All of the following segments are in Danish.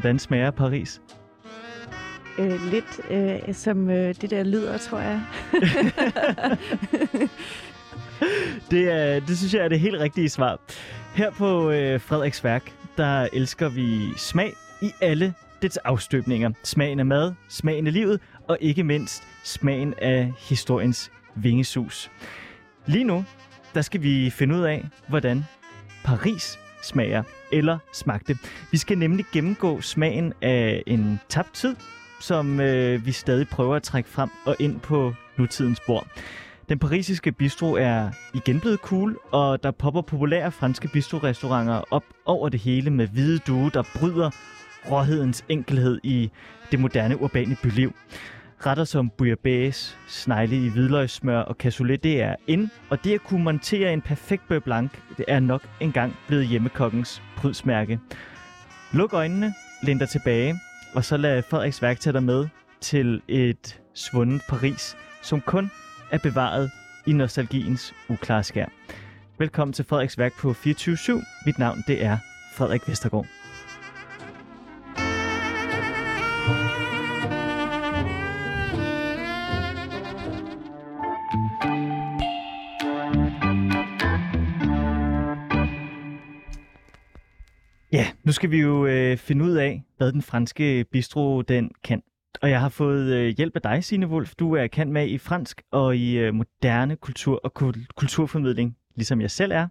Hvordan smager Paris? Øh, lidt øh, som øh, det der lyder, tror jeg. det, er, det synes jeg er det helt rigtige svar. Her på øh, Frederiksværk, der elsker vi smag i alle dets afstøbninger. Smagen af mad, smagen af livet, og ikke mindst smagen af historiens vingesus. Lige nu, der skal vi finde ud af, hvordan Paris smager eller smagte. Vi skal nemlig gennemgå smagen af en tabt tid, som øh, vi stadig prøver at trække frem og ind på nutidens bord. Den parisiske bistro er igen blevet cool, og der popper populære franske bistrorestauranter op over det hele med hvide due, der bryder råhedens enkelhed i det moderne urbane byliv. Retter som bouillabaisse, snegle i hvidløgssmør og cassoulet, det er ind, og det at kunne montere en perfekt beurre blanc, det er nok engang blevet hjemmekokkens prydsmærke. Luk øjnene, læn dig tilbage, og så lad Frederiks værk tage dig med til et svundet Paris, som kun er bevaret i nostalgiens uklare skær. Velkommen til Frederiks værk på 24 Mit navn det er Frederik Vestergaard. Nu skal vi jo øh, finde ud af, hvad den franske bistro den kan. Og jeg har fået øh, hjælp af dig, Signe Wolf. Du er kendt med i fransk og i øh, moderne kultur og kulturformidling, ligesom jeg selv er.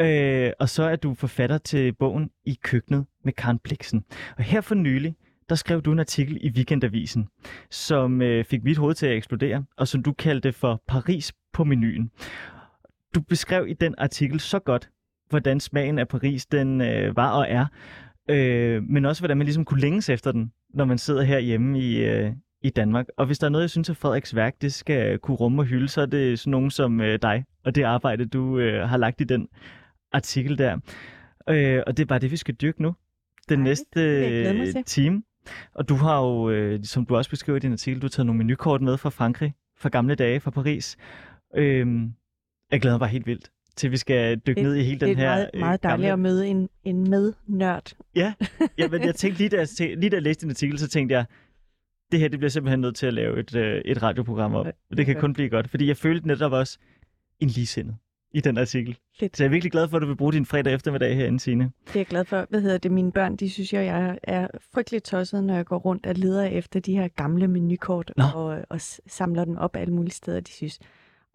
Øh, og så er du forfatter til bogen I køkkenet med Karen Bliksen. Og her for nylig, der skrev du en artikel i Weekendavisen, som øh, fik mit hoved til at eksplodere, og som du kaldte for Paris på menuen. Du beskrev i den artikel så godt, hvordan smagen af Paris den øh, var og er, øh, men også hvordan man ligesom kunne længes efter den, når man sidder herhjemme i, øh, i Danmark. Og hvis der er noget, jeg synes, at Frederiks værk det skal kunne rumme og hylde, så er det sådan nogen som øh, dig, og det arbejde, du øh, har lagt i den artikel der. Øh, og det er bare det, vi skal dyrke nu. Den Ej, næste øh, time. Og du har jo, øh, som du også beskriver i din artikel, du har taget nogle menukort med fra Frankrig, fra gamle dage, fra Paris. Øh, jeg glæder mig bare helt vildt til vi skal dykke det, ned i hele den her... Det er meget, meget dejligt gamle... at møde en, en med-nørd. Ja, ja, men jeg tænkte lige da, jeg, tænkte, lige da jeg læste din artikel, så tænkte jeg, det her det bliver simpelthen nødt til at lave et, øh, et radioprogram om. Og det kan kun blive godt, fordi jeg følte netop også en ligesindet i den artikel. Fedt. Så jeg er virkelig glad for, at du vil bruge din fredag eftermiddag herinde, Signe. Det er jeg glad for. Hvad hedder det? Mine børn, de synes jo, jeg er frygteligt tosset, når jeg går rundt og leder efter de her gamle menukort og, og samler dem op alle mulige steder. De synes,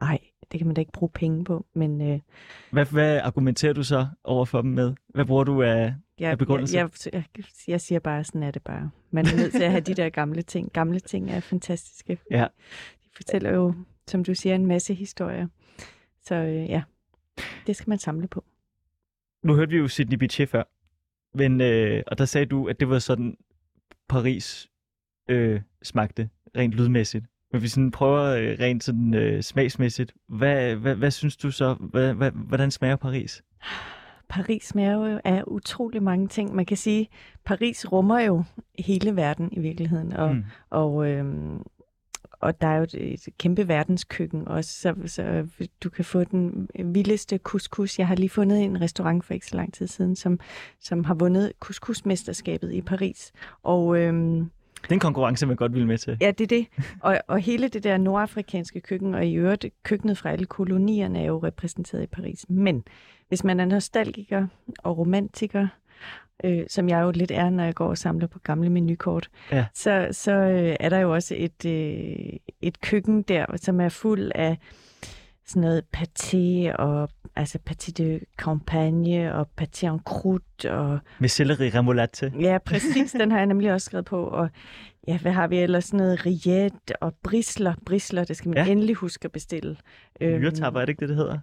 ej, det kan man da ikke bruge penge på. Men, øh, hvad, hvad argumenterer du så over for dem med? Hvad bruger du af, ja, af begrundelse? Jeg, jeg, jeg, jeg siger bare, sådan er det bare. Man er nødt til at have de der gamle ting. Gamle ting er fantastiske. Ja. De fortæller jo, som du siger, en masse historier. Så øh, ja, det skal man samle på. Nu hørte vi jo Sidney Bichet før, men, øh, og der sagde du, at det var sådan, Paris øh, smagte rent lydmæssigt. Men vi sådan prøver øh, rent sådan øh, smagsmæssigt. Hvad, hvad, hvad synes du så? Hvad, hvad, hvordan smager Paris? Paris smager jo af utrolig mange ting. Man kan sige, Paris rummer jo hele verden i virkeligheden. Og, mm. og, øhm, og der er jo et, kæmpe verdenskøkken også, så, så du kan få den vildeste couscous. Jeg har lige fundet en restaurant for ikke så lang tid siden, som, som har vundet couscous-mesterskabet i Paris. Og øhm, det er en konkurrence, man godt vil med til. Ja, det er det. Og, og hele det der nordafrikanske køkken, og i øvrigt køkkenet fra alle kolonierne, er jo repræsenteret i Paris. Men hvis man er nostalgiker og romantiker, øh, som jeg jo lidt er, når jeg går og samler på gamle menukort, ja. så, så øh, er der jo også et, øh, et køkken der, som er fuld af sådan noget pâté og altså pâté de campagne og pâté en croûte og... Med selleri remoulade. Ja, præcis. Den har jeg nemlig også skrevet på. Og ja, hvad har vi ellers? Sådan noget rillette og brisler. Brisler, det skal man ja. endelig huske at bestille. Myretapper, er det ikke det, det hedder?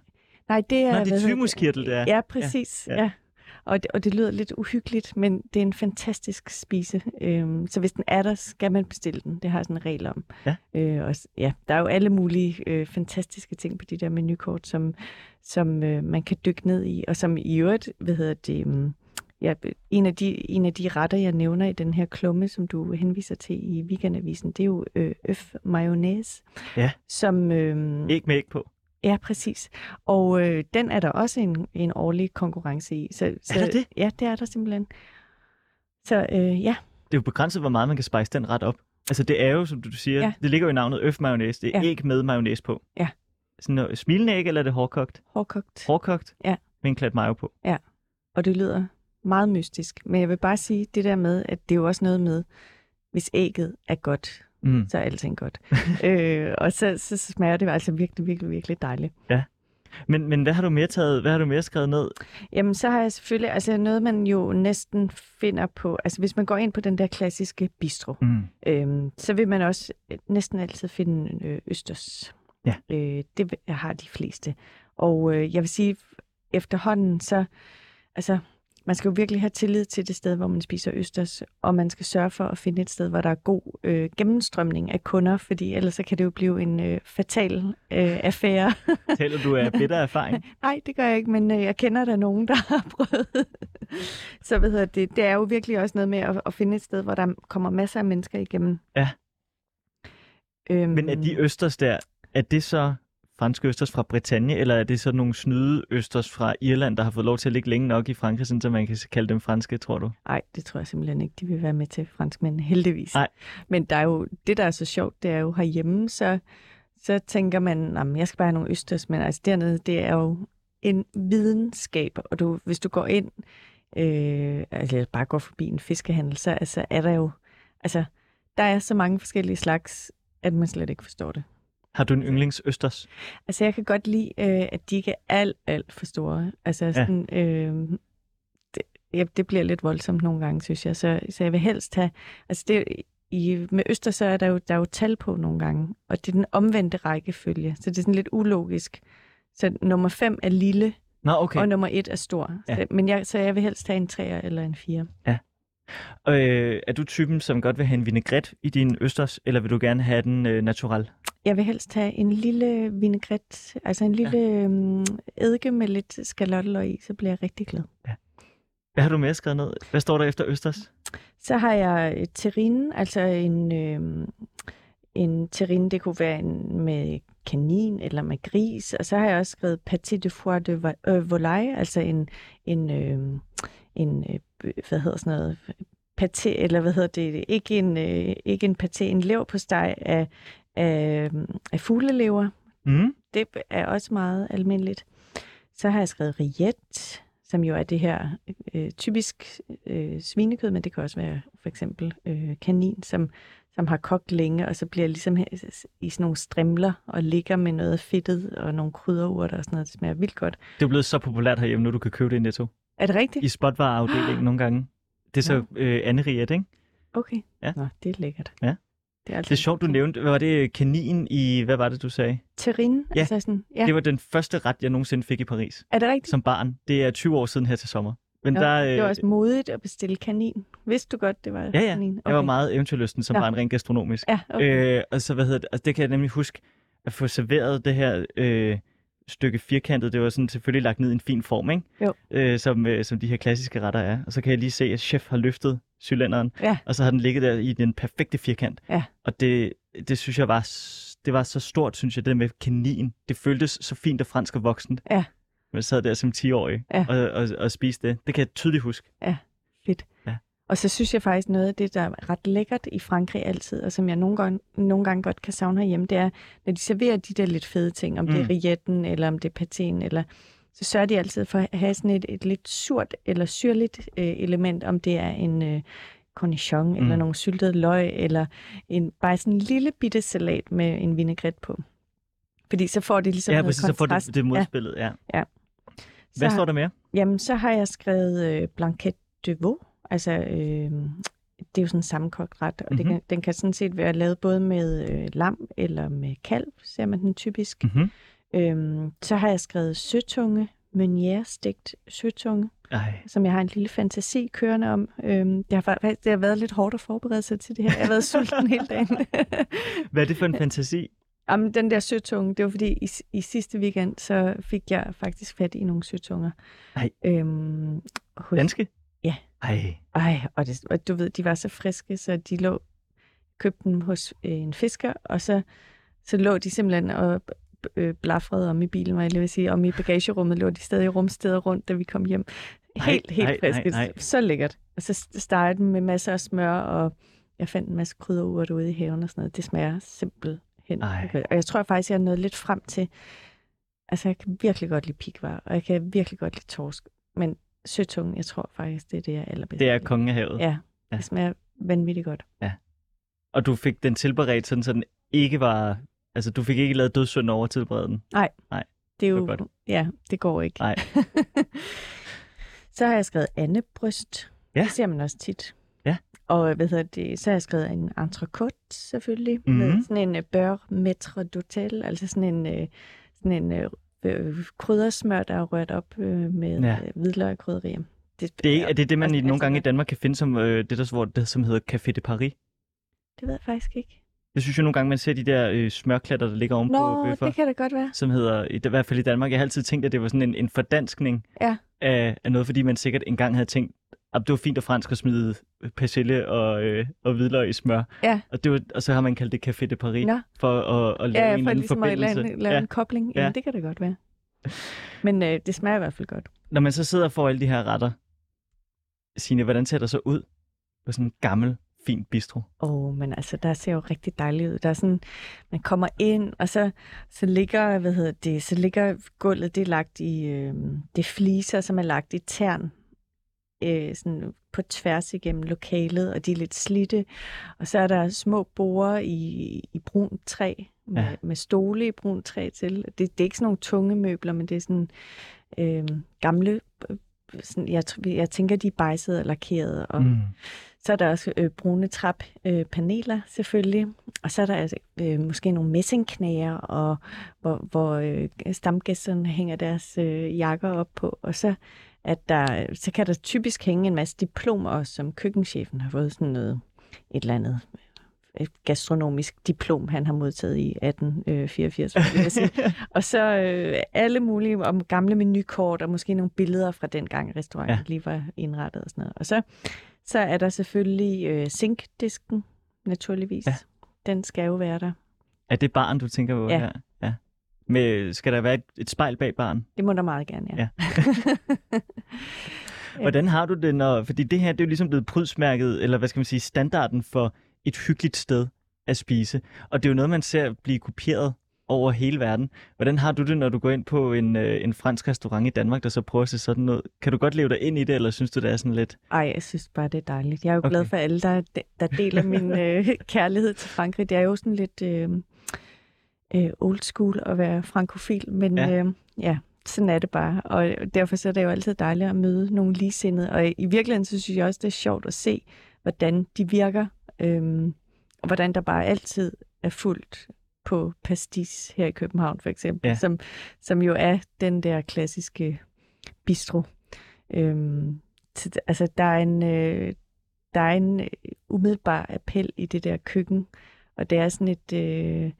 Nej, det er... Nej, det er tymuskirtel, det er. Ja, præcis. Ja. ja. Og det, og det lyder lidt uhyggeligt, men det er en fantastisk spise. Øhm, så hvis den er der, skal man bestille den. Det har sådan en regel om. Ja. Øh, og, ja, der er jo alle mulige øh, fantastiske ting på de der menukort, som, som øh, man kan dykke ned i, og som i øvrigt, hvad hedder det... Um, Ja, en af, de, en af de retter, jeg nævner i den her klumme, som du henviser til i weekendavisen, det er jo øh, øf mayonnaise. Ja, som, øh, æg med æg på. Ja, præcis. Og øh, den er der også en, en årlig konkurrence i. Så, så, er der det? Ja, det er der simpelthen. Så øh, ja, Det er jo begrænset, hvor meget man kan spice den ret op. Altså det er jo, som du siger, Ja. det ligger jo i navnet øf-mayonnaise. Det er Ja. æg med mayonnaise på. Ja. Sådan noget smilende æg, eller er det hårdkogt? hårdkogt. Hårdkogt? Ja. Med en klat mayo på. Og det lyder meget mystisk. Men jeg vil bare sige det der med, at det er jo også noget med, hvis ægget er godt, Mm. så er alting godt. øh, og så, så smager det altså virkelig, virkelig, virkelig dejligt. Men, men hvad har du mere taget? Hvad har du mere skrevet ned? Jamen, så har jeg selvfølgelig, altså noget man jo næsten finder på, altså hvis man går ind på den der klassiske bistro, Mm. øhm, så vil man også øh, næsten altid finde øh, østers. Ja. Øh, det har de fleste. Og øh, jeg vil sige, efterhånden så, altså, man skal jo virkelig have tillid til det sted, hvor man spiser østers, og man skal sørge for at finde et sted, hvor der er god øh, gennemstrømning af kunder, fordi ellers så kan det jo blive en øh, fatal øh, affære. Taler du af bitter erfaring? Nej, det gør jeg ikke, men øh, jeg kender der nogen, der har prøvet. Så hvad hedder det, det er jo virkelig også noget med at, at finde et sted, hvor der kommer masser af mennesker igennem. Ja. Øhm, Men er de østers der, er det så franske østers fra Bretagne, eller er det så nogle snyde østers fra Irland, der har fået lov til at ligge længe nok i Frankrig, så man kan kalde dem franske, tror du? Nej, det tror jeg simpelthen ikke, de vil være med til franskmænd, heldigvis. Nej. Men der er jo, det, der er så sjovt, det er jo herhjemme, så, så tænker man, at jeg skal bare have nogle østers, men altså dernede, det er jo en videnskab, og du, hvis du går ind, øh, altså bare går forbi en fiskehandel, så altså, er der jo, altså, der er så mange forskellige slags, at man slet ikke forstår det. Har du en yndlings østers? Altså, jeg kan godt lide, øh, at de ikke er alt, alt for store. Altså, sådan, ja. øh, det, ja, det bliver lidt voldsomt nogle gange, synes jeg. Så, så jeg vil helst have... Altså, det, i, med Øster, så er der, jo, der er jo tal på nogle gange, og det er den omvendte rækkefølge, så det er sådan lidt ulogisk. Så nummer 5 er lille, Nå, okay. og nummer 1 er stor. Ja. Så, men jeg, så jeg vil helst have en 3 eller en 4. Øh, er du typen, som godt vil have en vinaigrette i din østers, eller vil du gerne have den øh, natural? Jeg vil helst have en lille vinaigrette, altså en lille ja. øhm, eddike med lidt skalotteløg i, så bliver jeg rigtig glad. Hvad har du mere skrevet ned? Hvad står der efter østers? Så har jeg terrine, altså en, øh, en terrine, det kunne være en med kanin eller med gris. Og så har jeg også skrevet pâté de foie de øh, volaille, altså en, en, øh, en øh, hvad hedder sådan noget, paté, eller hvad hedder det, ikke en, øh, ikke en paté, en lever på steg af, af, af fuglelever. Mm. Det er også meget almindeligt. Så har jeg skrevet rillette, som jo er det her øh, typisk øh, svinekød, men det kan også være for eksempel øh, kanin, som, som har kogt længe, og så bliver ligesom i sådan nogle strimler og ligger med noget fedtet og nogle krydderurter og sådan noget. Det smager vildt godt. Det er blevet så populært herhjemme, nu du kan købe det i Netto. Er det rigtigt? I spotvareafdelingen nogle gange. Det er så øh, Anne Riet, ikke? Okay. Ja. Nå, det er lækkert. Ja. Det er, altså Det er sjovt, du nævnte. Hvad var det? Kanin i... Hvad var det, du sagde? Terrine? Ja. Altså sådan, ja. Det var den første ret, jeg nogensinde fik i Paris. Er det rigtigt? Som barn. Det er 20 år siden her til sommer. Men Nå, der, det var øh, også modigt at bestille kanin. Vidste du godt, det var Ja, ja. kanin? jeg var meget eventyrlysten som Nå. barn rent gastronomisk. Ja, okay. Øh, og så, hvad hedder det, altså, det kan jeg nemlig huske, at få serveret det her øh, stykke firkantet, det var sådan selvfølgelig lagt ned i en fin form, ikke? Jo. Øh, som, øh, som de her klassiske retter er. Og så kan jeg lige se, at chef har løftet cylinderen, Ja. og så har den ligget der i den perfekte firkant. Ja. Og det, det synes jeg var, det var så stort, synes jeg, det med kanin. Det føltes så fint og fransk og voksent. Ja. Jeg sad der som 10-årig Ja. og, og, og spiste det. Det kan jeg tydeligt huske. Fedt. Ja. Og så synes jeg faktisk noget af det, der er ret lækkert i Frankrig altid, og som jeg nogle gange, nogle gange godt kan savne herhjemme, det er, når de serverer de der lidt fede ting, om mm. det er Mm. rilletten, eller om det er patéen, eller så sørger de altid for at have sådan et, et lidt surt eller syrligt øh, element, om det er en øh, cornichon, mm. eller nogle syltede løg, eller en, bare sådan en lille bitte salat med en vinaigrette på. Fordi så får det ligesom ja, noget præcis, så får kontrast. det, det modspillet. Ja. Ja. Hvad Så- står der mere? Jamen, så har jeg skrevet øh, blanquette de veau. Altså, øh, det er jo sådan en sammenkogt ret, og mm-hmm. det Mhm. kan, den kan sådan set være lavet både med øh, lam eller med kalv, ser man den typisk. Mm-hmm. Øhm, så har jeg skrevet søtunge, meunière stegt søtunge, Ej. som jeg har en lille fantasi kørende om. Øhm, det, har faktisk det har været lidt hårdt at forberede sig til det her. Jeg har været sulten hele dagen. Hvad er det for en fantasi? Jamen, den der søtunge, det var fordi i, i sidste weekend, så fik jeg faktisk fat i nogle søtunger. Nej. Øhm, hos, Danske? Ja. Ej. Ej, og, det, og du ved, de var så friske, så de lå, købte dem hos øh, en fisker, og så, så lå de simpelthen og øh, blafrede om i bilen, var jeg lige vil sige, om i bagagerummet lå de stadig rumsteder rundt, da vi kom hjem. Helt, helt nej, friske. nej, nej. Så lækkert. Og så starter den med masser af smør, og jeg fandt en masse krydderurt ude i haven og sådan noget. Det smager simpelthen. Ej. Og jeg tror faktisk, jeg er nået lidt frem til... Altså, jeg kan virkelig godt lide pikvar, og jeg kan virkelig godt lide torsk. Men søtungen, jeg tror faktisk, det er det, jeg er allerbedst Det er til. kongen af havet. Ja, Ja. det smager vanvittigt godt. Og du fik den tilberedt sådan, så den ikke var... Altså, du fik ikke lavet dødssynd over at tilberede den. Det er jo... godt. Ja, det går ikke. Nej. så har jeg skrevet andebryst. Ja. Det ser man også tit. Ja. Og hvad hedder det, så har jeg skrevet en entrecôte selvfølgelig, Mhm. med sådan en uh, beurre maître d'hôtel, altså sådan en, uh, sådan en uh, øh, kryddersmør, der er rørt op øh, med Ja. ja. hvidløg og krydderier. Det, Det er, er det det, man altså, i, nogle gange i Danmark kan finde som øh, det, der, hvor, det, som hedder Café de Paris? Det ved jeg faktisk ikke. Jeg synes jo nogle gange, man ser de der øh, smørklatter, der ligger ovenpå Nå, bøffer, det kan det godt være. som hedder, i, i hvert fald i Danmark, jeg har altid tænkt, at det var sådan en, en fordanskning Ja. af, af noget, fordi man sikkert engang havde tænkt, det var fint og fransk at smide persille og, øh, og hvidløg i smør. Ja. Og, det var, og så har man kaldt det Café de Paris, Nå. for at, at lave Ja, en eller anden ligesom at lave, forbindelse. lave ja. en kobling. Jamen, Ja. det kan det godt være. Men øh, det smager i hvert fald godt. Når man så sidder og får alle de her retter, Signe, hvordan ser der så ud på sådan en gammel, fin bistro? Åh, oh, men altså, der ser jo rigtig dejligt ud. Der er sådan, man kommer ind, og så, så ligger, hvad hedder det, så ligger gulvet, det er lagt i, øh, det er fliser, som er lagt i tern, øh, sådan på tværs igennem lokalet, og de er lidt slitte. Og så er der små borer i, i brunt træ, med, Ja. med stole i brunt træ til. Det, det er ikke sådan nogle tunge møbler, men det er sådan øh, gamle, øh, sådan, jeg, jeg tænker, de er bejsede og lakerede, og Mm. så er der også øh, brune trappaneler øh, selvfølgelig. Og så er der altså, øh, måske nogle messingknager, og hvor, hvor øh, stamgæsterne hænger deres øh, jakker op på. Og så, at der, så kan der typisk hænge en masse diplomer, også, som køkkenchefen har fået sådan noget, et eller andet et gastronomisk diplom, han har modtaget i 1884. vil jeg sige. og så øh, alle mulige om gamle menukort, og måske nogle billeder fra dengang restauranten Ja. lige var indrettet og sådan noget. Og så, så er der selvfølgelig øh, zinkdisken, naturligvis. Ja. Den skal jo være der. Er det barn, du tænker på Ja. her? Med, skal der være et, et spejl bag barn? Det må der meget gerne, ja. Ja. Hvordan har du det, når... Fordi det her, det er jo ligesom blevet prydsmærket, eller hvad skal man sige, standarden for et hyggeligt sted at spise. Og det er jo noget, man ser blive kopieret over hele verden. Hvordan har du det, når du går ind på en, øh, en fransk restaurant i Danmark, der så prøver at se sådan noget? Kan du godt leve dig ind i det, eller synes du, det er sådan lidt... Ej, jeg synes bare, det er dejligt. Jeg er jo okay. glad for alle, der, der deler min øh, kærlighed til Frankrig. Det er jo sådan lidt øh, øh, old school at være frankofil, men Ja. Øh, ja, sådan er det bare. Og derfor så er det jo altid dejligt at møde nogle ligesindede. Og i virkeligheden så synes jeg også, det er sjovt at se, hvordan de virker. Øh, og hvordan der bare altid er fuldt på pastis her i København for eksempel, Ja. som, som jo er den der klassiske bistro. Øhm, d- altså, der er en, øh, der er en umiddelbar appel i det der køkken, og det er sådan et, øh,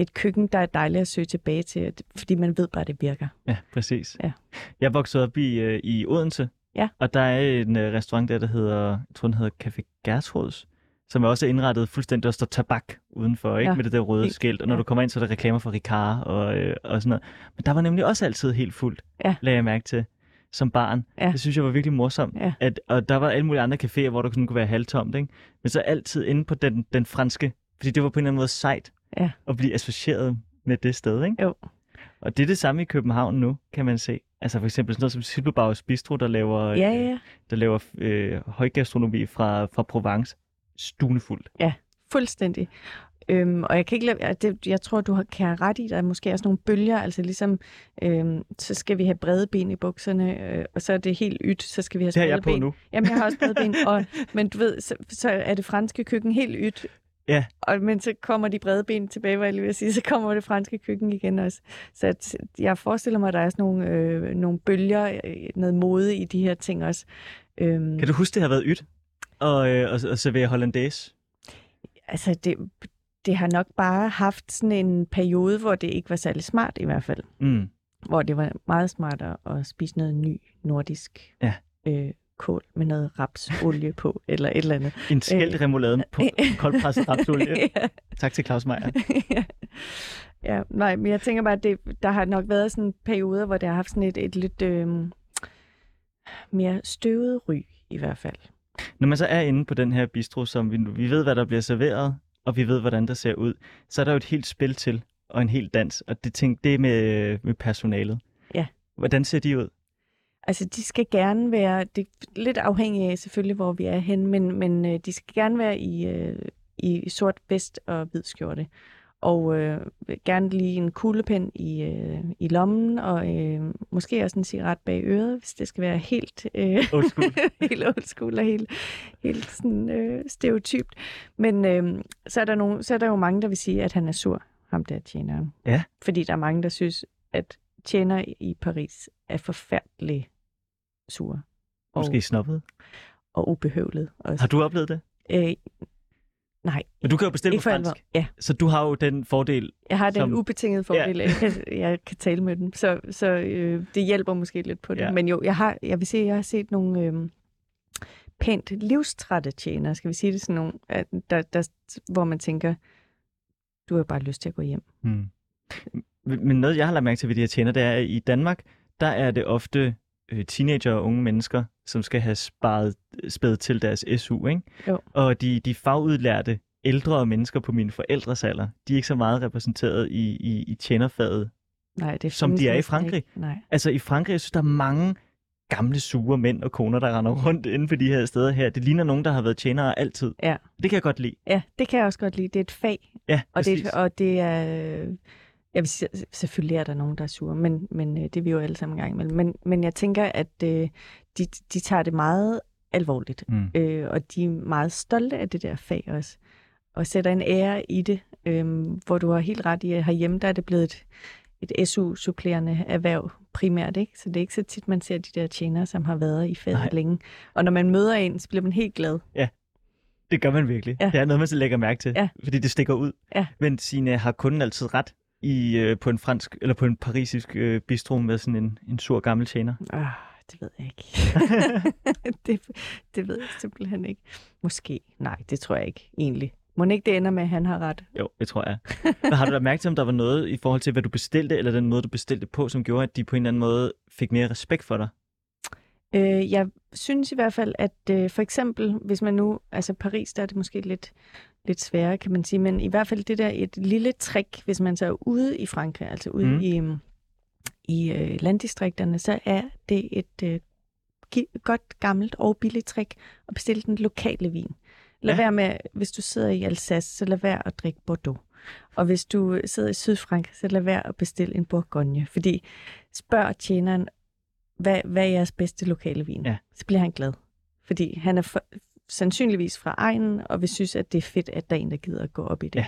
et køkken, der er dejligt at søge tilbage til, fordi man ved bare, at det virker. Ja, præcis. Ja. Jeg voksede op i, øh, i Odense, Ja. og der er en øh, restaurant der, der hedder, jeg tror den hedder Café Gersråds, som er også indrettet fuldstændig, der står tabak udenfor, ikke? Ja, med det der røde helt- skilt, og når ja. du kommer ind, så er der reklamer for Ricard og, øh, og sådan noget. Men der var nemlig også altid helt fuldt, Ja. lagde jeg mærke til, som barn. Ja. Det synes jeg var virkelig morsomt. Ja. At, og der var alle mulige andre caféer, hvor der sådan kunne være halvtomt, ikke? men så altid inde på den, den franske, fordi det var på en eller anden måde sejt Ja. at blive associeret med det sted, ikke? Jo. Og det er det samme i København nu, kan man se. Altså for eksempel sådan noget som Silberbauers Bistro, der laver, Ja, øh, ja, der laver øh, højgastronomi fra, fra Provence. Stunefuldt. fuldstændig. Øhm, og jeg kan ikke lade, jeg, det, jeg tror, du har, kan have ret i, der er måske også nogle bølger, altså ligesom, øhm, så skal vi have brede ben i bukserne, øh, og så er det helt ydt, så skal vi have Det har brede jeg på ben. nu. Jamen, jeg har også brede ben, og, men du ved, så, så er det franske køkken helt ydt. Ja. Og, men så kommer de brede ben tilbage, var jeg lige at sige, så kommer det franske køkken igen også. Så at, jeg forestiller mig, at der er sådan nogle, øh, nogle bølger, øh, noget mode i de her ting også. Øhm, Kan du huske, det har været ydt og, øh, og, og servere hollandaise? altså, det, det har nok bare haft sådan en periode, hvor det ikke var særlig smart i hvert fald. Mm. Hvor det var meget smartere at spise noget ny nordisk Ja. øh, kål med noget rapsolie på, eller et eller andet. En skæld remoulade på koldpresset rapsolie. ja. Tak til Claus Meier. ja. ja, nej, men jeg tænker bare, at det, der har nok været sådan perioder, hvor det har haft sådan et, et lidt... Øh, mere støvet ry i hvert fald. Når man så er inde på den her bistro, som vi, vi ved, hvad der bliver serveret, og vi ved, hvordan der ser ud, så er der jo et helt spil til, og en helt dans, og det, tænk, det er med, med personalet. Ja. Hvordan ser de ud? Altså, de skal gerne være, det er lidt afhængigt af selvfølgelig, hvor vi er hen, men, men øh, de skal gerne være i, øh, i sort vest og hvid skjorte. Og øh, gerne lige en kuglepen i, øh, i lommen, og øh, måske også en cigaret bag øret, hvis det skal være helt, øh, Old school. helt old school og helt, helt sådan, øh, stereotypt. Men øh, så, er der nogle, så er der jo mange, der vil sige, at han er sur, ham der tjeneren. Ja. Fordi der er mange, der synes, at tjener i Paris er forfærdelig sure. Og, Måske snobbet. og ubehøvlet også. Har du oplevet det? Øh, nej, Men du kan jo bestille ikke på alvor. fransk, Ja, så du har jo den fordel. jeg har den Som- ubetingede fordel, at jeg kan, jeg kan tale med dem. Så, så øh, det hjælper måske lidt på det. Ja. Men jo, jeg, har, jeg vil sige, jeg har set nogle øh, pænt livstrætte tjenere, skal vi sige det sådan nogle, at der, der, hvor man tænker, du har bare lyst til at gå hjem. Hmm. Men noget, jeg har lagt mærke til ved de her tjener, det er, at i Danmark, der er det ofte øh, teenager og unge mennesker, som skal have sparet spædet til deres SU, ikke? Jo. Og de, de fagudlærte ældre mennesker på mine forældres alder, de er ikke så meget repræsenteret i, i, i tjenerfaget. Nej, det Som de er i Frankrig. Ikke. Nej. Altså i Frankrig, jeg synes, der er mange gamle, sure mænd og koner, der render rundt inden for de her steder her. Det ligner nogen, der har været tjenere altid. Ja. Det kan jeg godt lide. Ja, det kan jeg også godt lide. Det er et fag, Ja, og det, og det er... Jeg vil selvfølgelig er der nogen, der er sure, men, men øh, det er vi jo alle sammen en gang imellem. Men, men jeg tænker, at øh, de, de tager det meget alvorligt, Mm. øh, og de er meget stolte af det der fag også, og sætter en ære i det, øh, hvor du har helt ret i, at herhjemme der er det blevet et, et SU-supplerende erhverv primært, ikke? Så det er ikke så tit, man ser de der tjenere, som har været i faget længe. Og når man møder en, så bliver man helt glad. Det gør man virkelig. Ja. Det er noget, man så lægger mærke til, Ja. fordi det stikker ud. Ja. Men Signe, har kunden altid ret i, øh, på en fransk eller på en parisisk øh, bistro med sådan en, en sur gammel tjener? Ah, det ved jeg ikke. det, det ved jeg simpelthen ikke. Måske. Nej, det tror jeg ikke egentlig. Må ikke det ender med, at han har ret? Jo, det tror jeg. Men har du da mærke til, om der var noget i forhold til, hvad du bestilte, eller den måde, du bestilte på, som gjorde, at de på en eller anden måde fik mere respekt for dig? Øh, jeg synes i hvert fald, at øh, for eksempel, hvis man nu, altså Paris, der er det måske lidt, lidt sværere, kan man sige, men i hvert fald det der et lille trick, hvis man så er ude i Frankrig, altså ude Mm. i, i øh, landdistrikterne, så er det et øh, godt, gammelt og billigt trick at bestille den lokale vin. Lad ja. være med, hvis du sidder i Alsace, så lad være at drikke Bordeaux. Og hvis du sidder i Sydfrankrig, så lad være at bestille en Bourgogne. Fordi spørg tjeneren, hvad, hvad er jeres bedste lokale vin? Ja. Så bliver han glad. Fordi han er for, sandsynligvis fra egnen, og vil synes, at det er fedt, at der er en, der gider at gå op i det. Ja.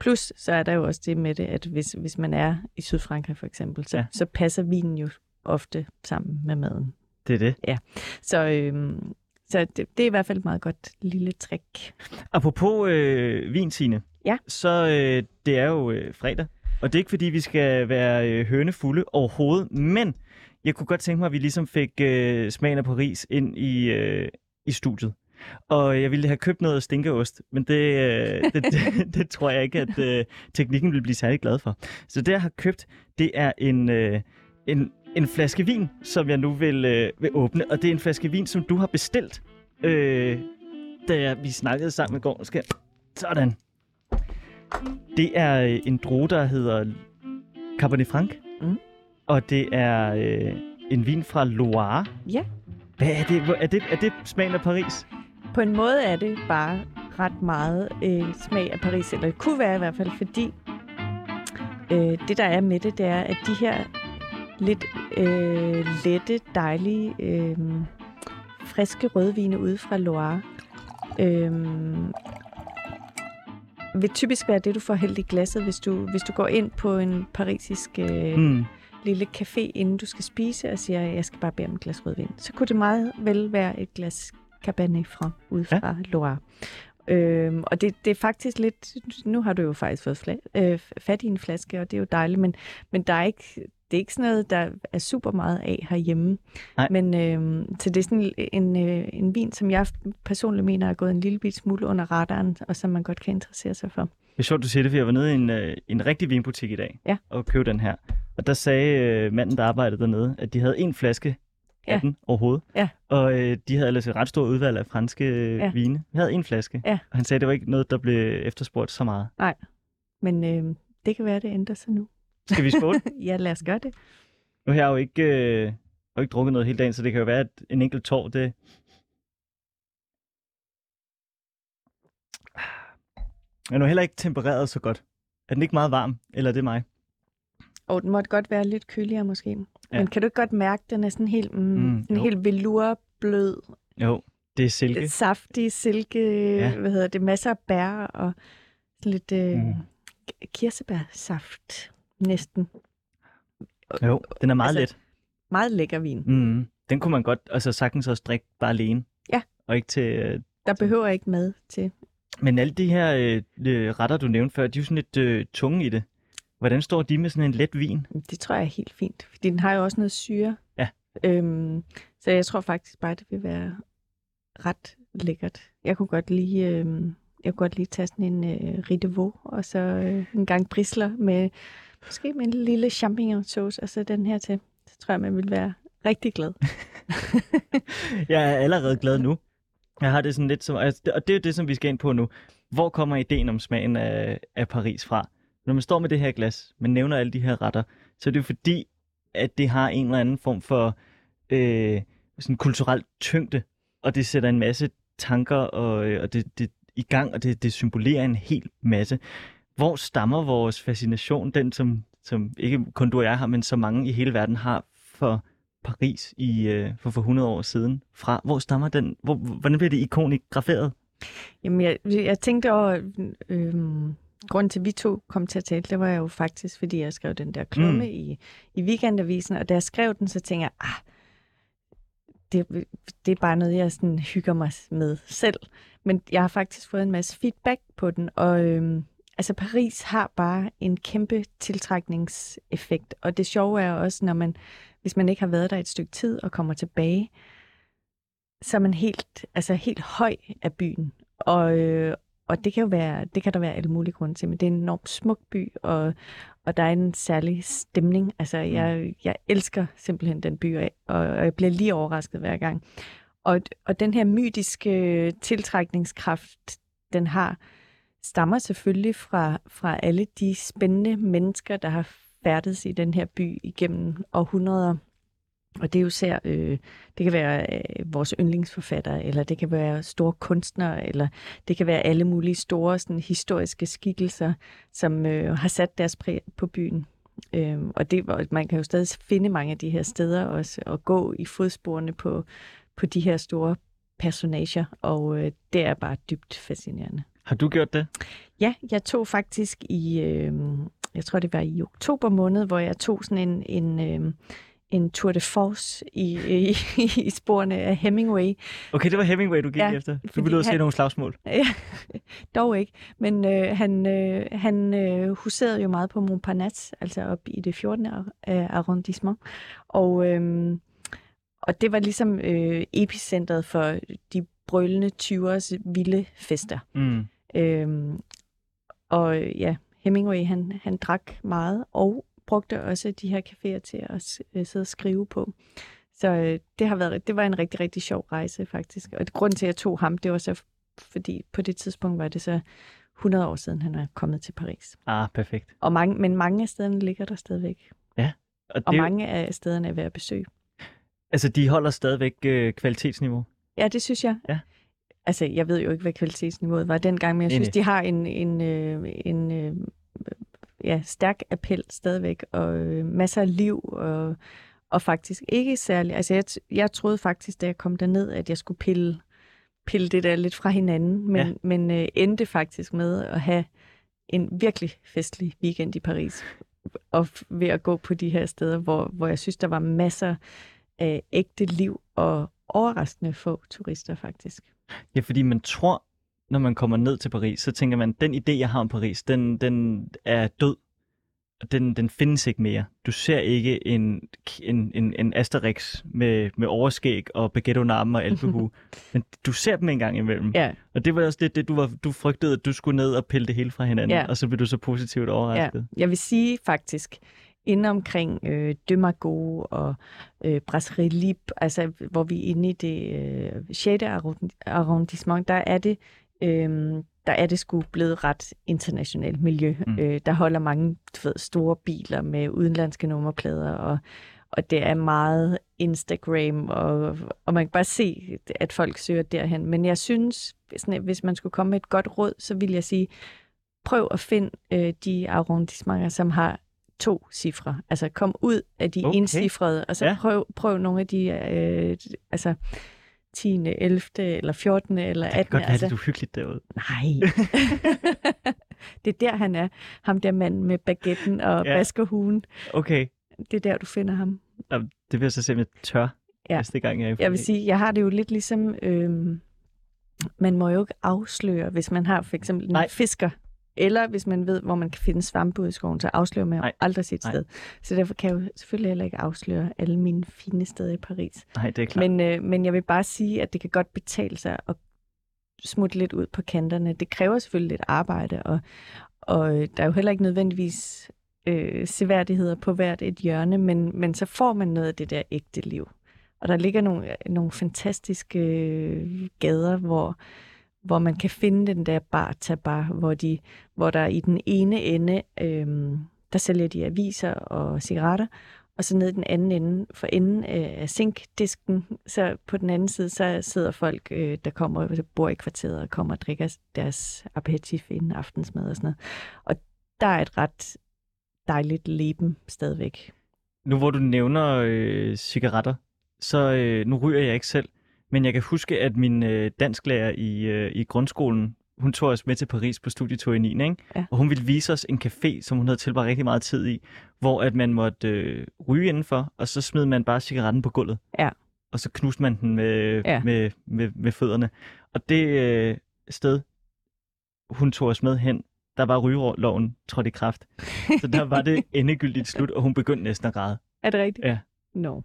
Plus, så er der jo også det med det, at hvis, hvis man er i Sydfrankrig for eksempel, så, Ja. ja. så passer vinen jo ofte sammen med maden. Det er det. Så, øhm, så det, det er i hvert fald et meget godt lille trick. Apropos øh, vin, Signe, Ja. så øh, det er jo øh, fredag, og det er ikke fordi, vi skal være øh, hønefulde overhovedet, men jeg kunne godt tænke mig, at vi ligesom fik øh, smagen af Paris ind i, øh, i studiet. Og jeg ville have købt noget stinkeost, men det, øh, det, det, det tror jeg ikke, at øh, teknikken vil blive særlig glad for. Så det, jeg har købt, det er en, øh, en, en flaske vin, som jeg nu vil, øh, vil åbne. Og det er en flaske vin, som du har bestilt, øh, da vi snakkede sammen i går. Skal. Sådan. Det er øh, en drue, der hedder Cabernet Franc. Mm. Og det er øh, en vin fra Loire. Ja. Hvad er det? Er det, er det smagen af Paris? På en måde er det bare ret meget øh, smag af Paris, eller det kunne være i hvert fald, fordi øh, det, der er med det, det er, at de her lidt øh, lette, dejlige, øh, friske rødvine ude fra Loire, øh, vil typisk være det, du får hældt i glasset, hvis du, hvis du går ind på en parisisk øh, Mm. Lille café, inden du skal spise, og siger, at jeg skal bare bede om et glas rødvin. Så kunne det meget vel være et glas Cabernet Franc ud Ja. fra Loire. Øhm, og det, det er faktisk lidt... Nu har du jo faktisk fået fla- øh, fat i en flaske, og det er jo dejligt, men, men der er ikke, det er ikke sådan noget, der er super meget af herhjemme. Nej. Men øh, så det er sådan en, øh, en vin, som jeg personligt mener er gået en lille bit smule under radaren, og som man godt kan interessere sig for. Det er sjovt, du siger det, for jeg var nede i en, øh, en rigtig vinbutik i dag Ja. og købte den her. Og der sagde øh, manden, der arbejdede dernede, at de havde en flaske Ja. den overhovedet. Ja. Og øh, de havde ellers et ret stort udvalg af franske øh, Ja. vine. Vi havde en flaske, Ja. og han sagde, at det var ikke noget, der blev efterspurgt så meget. Men øh, det kan være, det ændrer sig nu. Skal vi skåle? ja, lad os gøre det. nu har jeg jo ikke, øh, jeg har jo ikke drukket noget hele dagen, så det kan jo være, at en enkelt tår, det... Men nu er heller ikke tempereret så godt. Er den ikke meget varm, eller er det mig? Og den måtte godt være lidt køligere måske. Ja. Men kan du ikke godt mærke, den er sådan helt, mm, Mm, en jo. helt velurblød, Jo, det er silke. saftig silke, Ja. hvad hedder det, masser af bær og lidt øh, Mm. mm. kirsebærsaft næsten. Jo, den er meget Altså, let. Meget lækker vin. Mm, den kunne man godt altså sagtens også drikke bare alene. Ja. Og ikke til... Øh, Der behøver ikke mad til. men alle de her øh, øh, retter, du nævnte før, de er jo sådan lidt øh, tunge i det. Hvordan står de med sådan en let vin? Det tror jeg er helt fint, fordi den har jo også noget syre. Ja. Øhm, så jeg tror faktisk bare, det vil være ret lækkert. Jeg kunne godt lige, øhm, jeg kunne godt lige tage sådan en øh, ridevaux, og så øh, en gang brisler med, måske med en lille champignonsauce, og så den her til. Så tror jeg, man vil være rigtig glad. Jeg er allerede glad nu. Jeg har det sådan lidt som... Og det er jo det, som vi skal ind på nu. Hvor kommer ideen om smagen af, af Paris fra? Når man står med det her glas, man nævner alle de her retter, så er det jo fordi, at det har en eller anden form for øh, sådan kulturel tyngde, og det sætter en masse tanker og, øh, og det, det, i gang, og det, det symbolerer en hel masse. Hvor stammer vores fascination, den som, som ikke kun du og jeg har, men så mange i hele verden har for Paris i, øh, for, for 100 år siden fra? Hvor stammer den? Hvor, hvordan bliver det ikonograferet? Jamen, jeg, jeg tænkte over, øh, grunden til, at vi to kom til at tale, det var jo faktisk, fordi jeg skrev den der klumme Mm. i, i weekendavisen, og da jeg skrev den, så tænkte jeg, ah, det, det er bare noget, jeg sådan hygger mig med selv. Men jeg har faktisk fået en masse feedback på den, og øhm, altså Paris har bare en kæmpe tiltrækningseffekt, og det sjove er også, når man, hvis man ikke har været der et stykke tid og kommer tilbage, så er man helt, altså helt høj af byen. Og, øh, og det kan jo være, det kan der være alle mulige grunde til, men det er en enormt smuk by, og, og der er en særlig stemning. Altså, jeg, jeg elsker simpelthen den by, og, og jeg bliver lige overrasket hver gang. Og, og den her mytiske tiltrækningskraft, den har, stammer selvfølgelig fra, fra alle de spændende mennesker, der har færdes i den her by igennem århundreder. Og det er jo især, øh, det kan være øh, vores yndlingsforfattere, eller det kan være store kunstnere, eller det kan være alle mulige store sådan, historiske skikkelser, som øh, har sat deres præg på byen. Øh, og det, man kan jo stadig finde mange af de her steder også, og gå i fodsporene på, på de her store personager, og øh, det er bare dybt fascinerende. Har du gjort det? Ja, jeg tog faktisk i, øh, jeg tror det var i oktober måned, hvor jeg tog sådan en, en, øh, en tour de force i, i, i sporene af Hemingway. Okay, det var Hemingway, du gik Ja, efter. Du ville ud og se nogle slagsmål. Ja, dog ikke. Men øh, han, øh, han øh, huserede jo meget på Montparnasse, altså op i det 14. ar- øh, arrondissement. Og, øh, og det var ligesom øh, epicentret for de brølende 20'ers vilde fester. Mm. Øhm, og øh, ja, Hemingway, han, han drak meget, og brugte også de her caféer til at øh, sidde og skrive på. Så øh, det har været, det var en rigtig, rigtig sjov rejse faktisk. Og grunden til, at jeg tog ham, det var så, fordi på det tidspunkt var det så 100 år siden, han er kommet til Paris. Ah, perfekt. Og mange, men mange af stederne ligger der stadigvæk. Og, Og det, mange af stederne er værd at besøge. altså, de holder stadigvæk øh, kvalitetsniveau. Ja, det synes jeg. Ja. Altså, jeg ved jo ikke, hvad kvalitetsniveauet var dengang, men jeg synes, Enig. de har en, en, øh, en øh, ja, stærk appel stadigvæk, og øh, masser af liv, og, og faktisk ikke særlig... Altså, jeg, jeg troede faktisk, da jeg kom derned, at jeg skulle pille, pille det der lidt fra hinanden, men, Ja. men øh, endte faktisk med at have en virkelig festlig weekend i Paris, og ved at gå på de her steder, hvor, hvor jeg synes, der var masser af ægte liv og overraskende få turister faktisk. Ja, fordi man tror, når man kommer ned til Paris, så tænker man, den idé, jeg har om Paris, den, den er død. Den, den findes ikke mere. Du ser ikke en, en, en, en Asterix med, med overskæg og baguette under armen og alpehue. men du ser dem en gang imellem. Ja, Og det var også det, det du, var, du frygtede, at du skulle ned og pille det hele fra hinanden, Ja. og så blev du så positivt ja. overrasket. Jeg vil sige faktisk, inde omkring øh, Demago og øh, Brasserie Lib, altså hvor vi er inde i det øh, 6. arrondissement, der er det øh, der er det sgu blevet ret internationalt miljø. Mm. Øh, der holder mange du ved, store biler med udenlandske nummerplader, og, og det er meget Instagram, og, og man kan bare se, at folk søger derhen. Men jeg synes, sådan, hvis man skulle komme med et godt råd, så vil jeg sige, prøv at finde øh, de arrondissementer, som har to cifre. Altså kom ud af de okay. encifrede, og så ja. prøv, prøv nogle af de... Øh, altså 10., 11. eller 14. eller 18. Det kan godt være altså. lidt uhyggeligt derude. Nej. det er der, han er. Ham der mand med baguetten og ja. baskerhugen. Okay. Det er der, du finder ham. Jamen, det vil jeg så se, om jeg tør ja. næste gang, jeg er Jeg vil sige, jeg har det jo lidt ligesom... Øhm, man må jo ikke afsløre, hvis man har for eksempel en Nej. fisker, eller hvis man ved, hvor man kan finde svampe i skoven, så afslører man jo Nej. aldrig sit Nej. sted. Så derfor kan jeg jo selvfølgelig heller ikke afsløre alle mine fine steder i Paris. Nej, det er klart. Men, øh, men jeg vil bare sige, at det kan godt betale sig at smutte lidt ud på kanterne. Det kræver selvfølgelig lidt arbejde, og, og øh, der er jo heller ikke nødvendigvis øh, seværdigheder på hvert et hjørne, men, men så får man noget af det der ægte liv. Og der ligger nogle, nogle fantastiske øh, gader, hvor hvor man kan finde den der bar tabar, hvor, de, hvor der i den ene ende, øhm, der sælger de aviser og cigaretter, og så ned i den anden ende, for enden af zinkdisken, så på den anden side, så sidder folk, øh, der kommer der bor i kvarteret og kommer og drikker deres aperitif inden aftensmad og sådan noget. Og der er et ret dejligt leben stadigvæk. Nu hvor du nævner øh, cigaretter, så øh, nu ryger jeg ikke selv, men jeg kan huske, at min øh, dansklærer i, øh, i grundskolen, hun tog os med til Paris på studietur i 9. Ikke? Ja. Og hun ville vise os en café, som hun havde tilbragt rigtig meget tid i, hvor at man måtte øh, ryge indenfor, og så smed man bare cigaretten på gulvet. Ja. Og så knuste man den med, ja. med, med, med fødderne. Og det øh, sted, hun tog os med hen, der var rygeloven trådt i kraft. Så der var det endegyldigt slut, og hun begyndte næsten at græde. Er det rigtigt? Ja. No.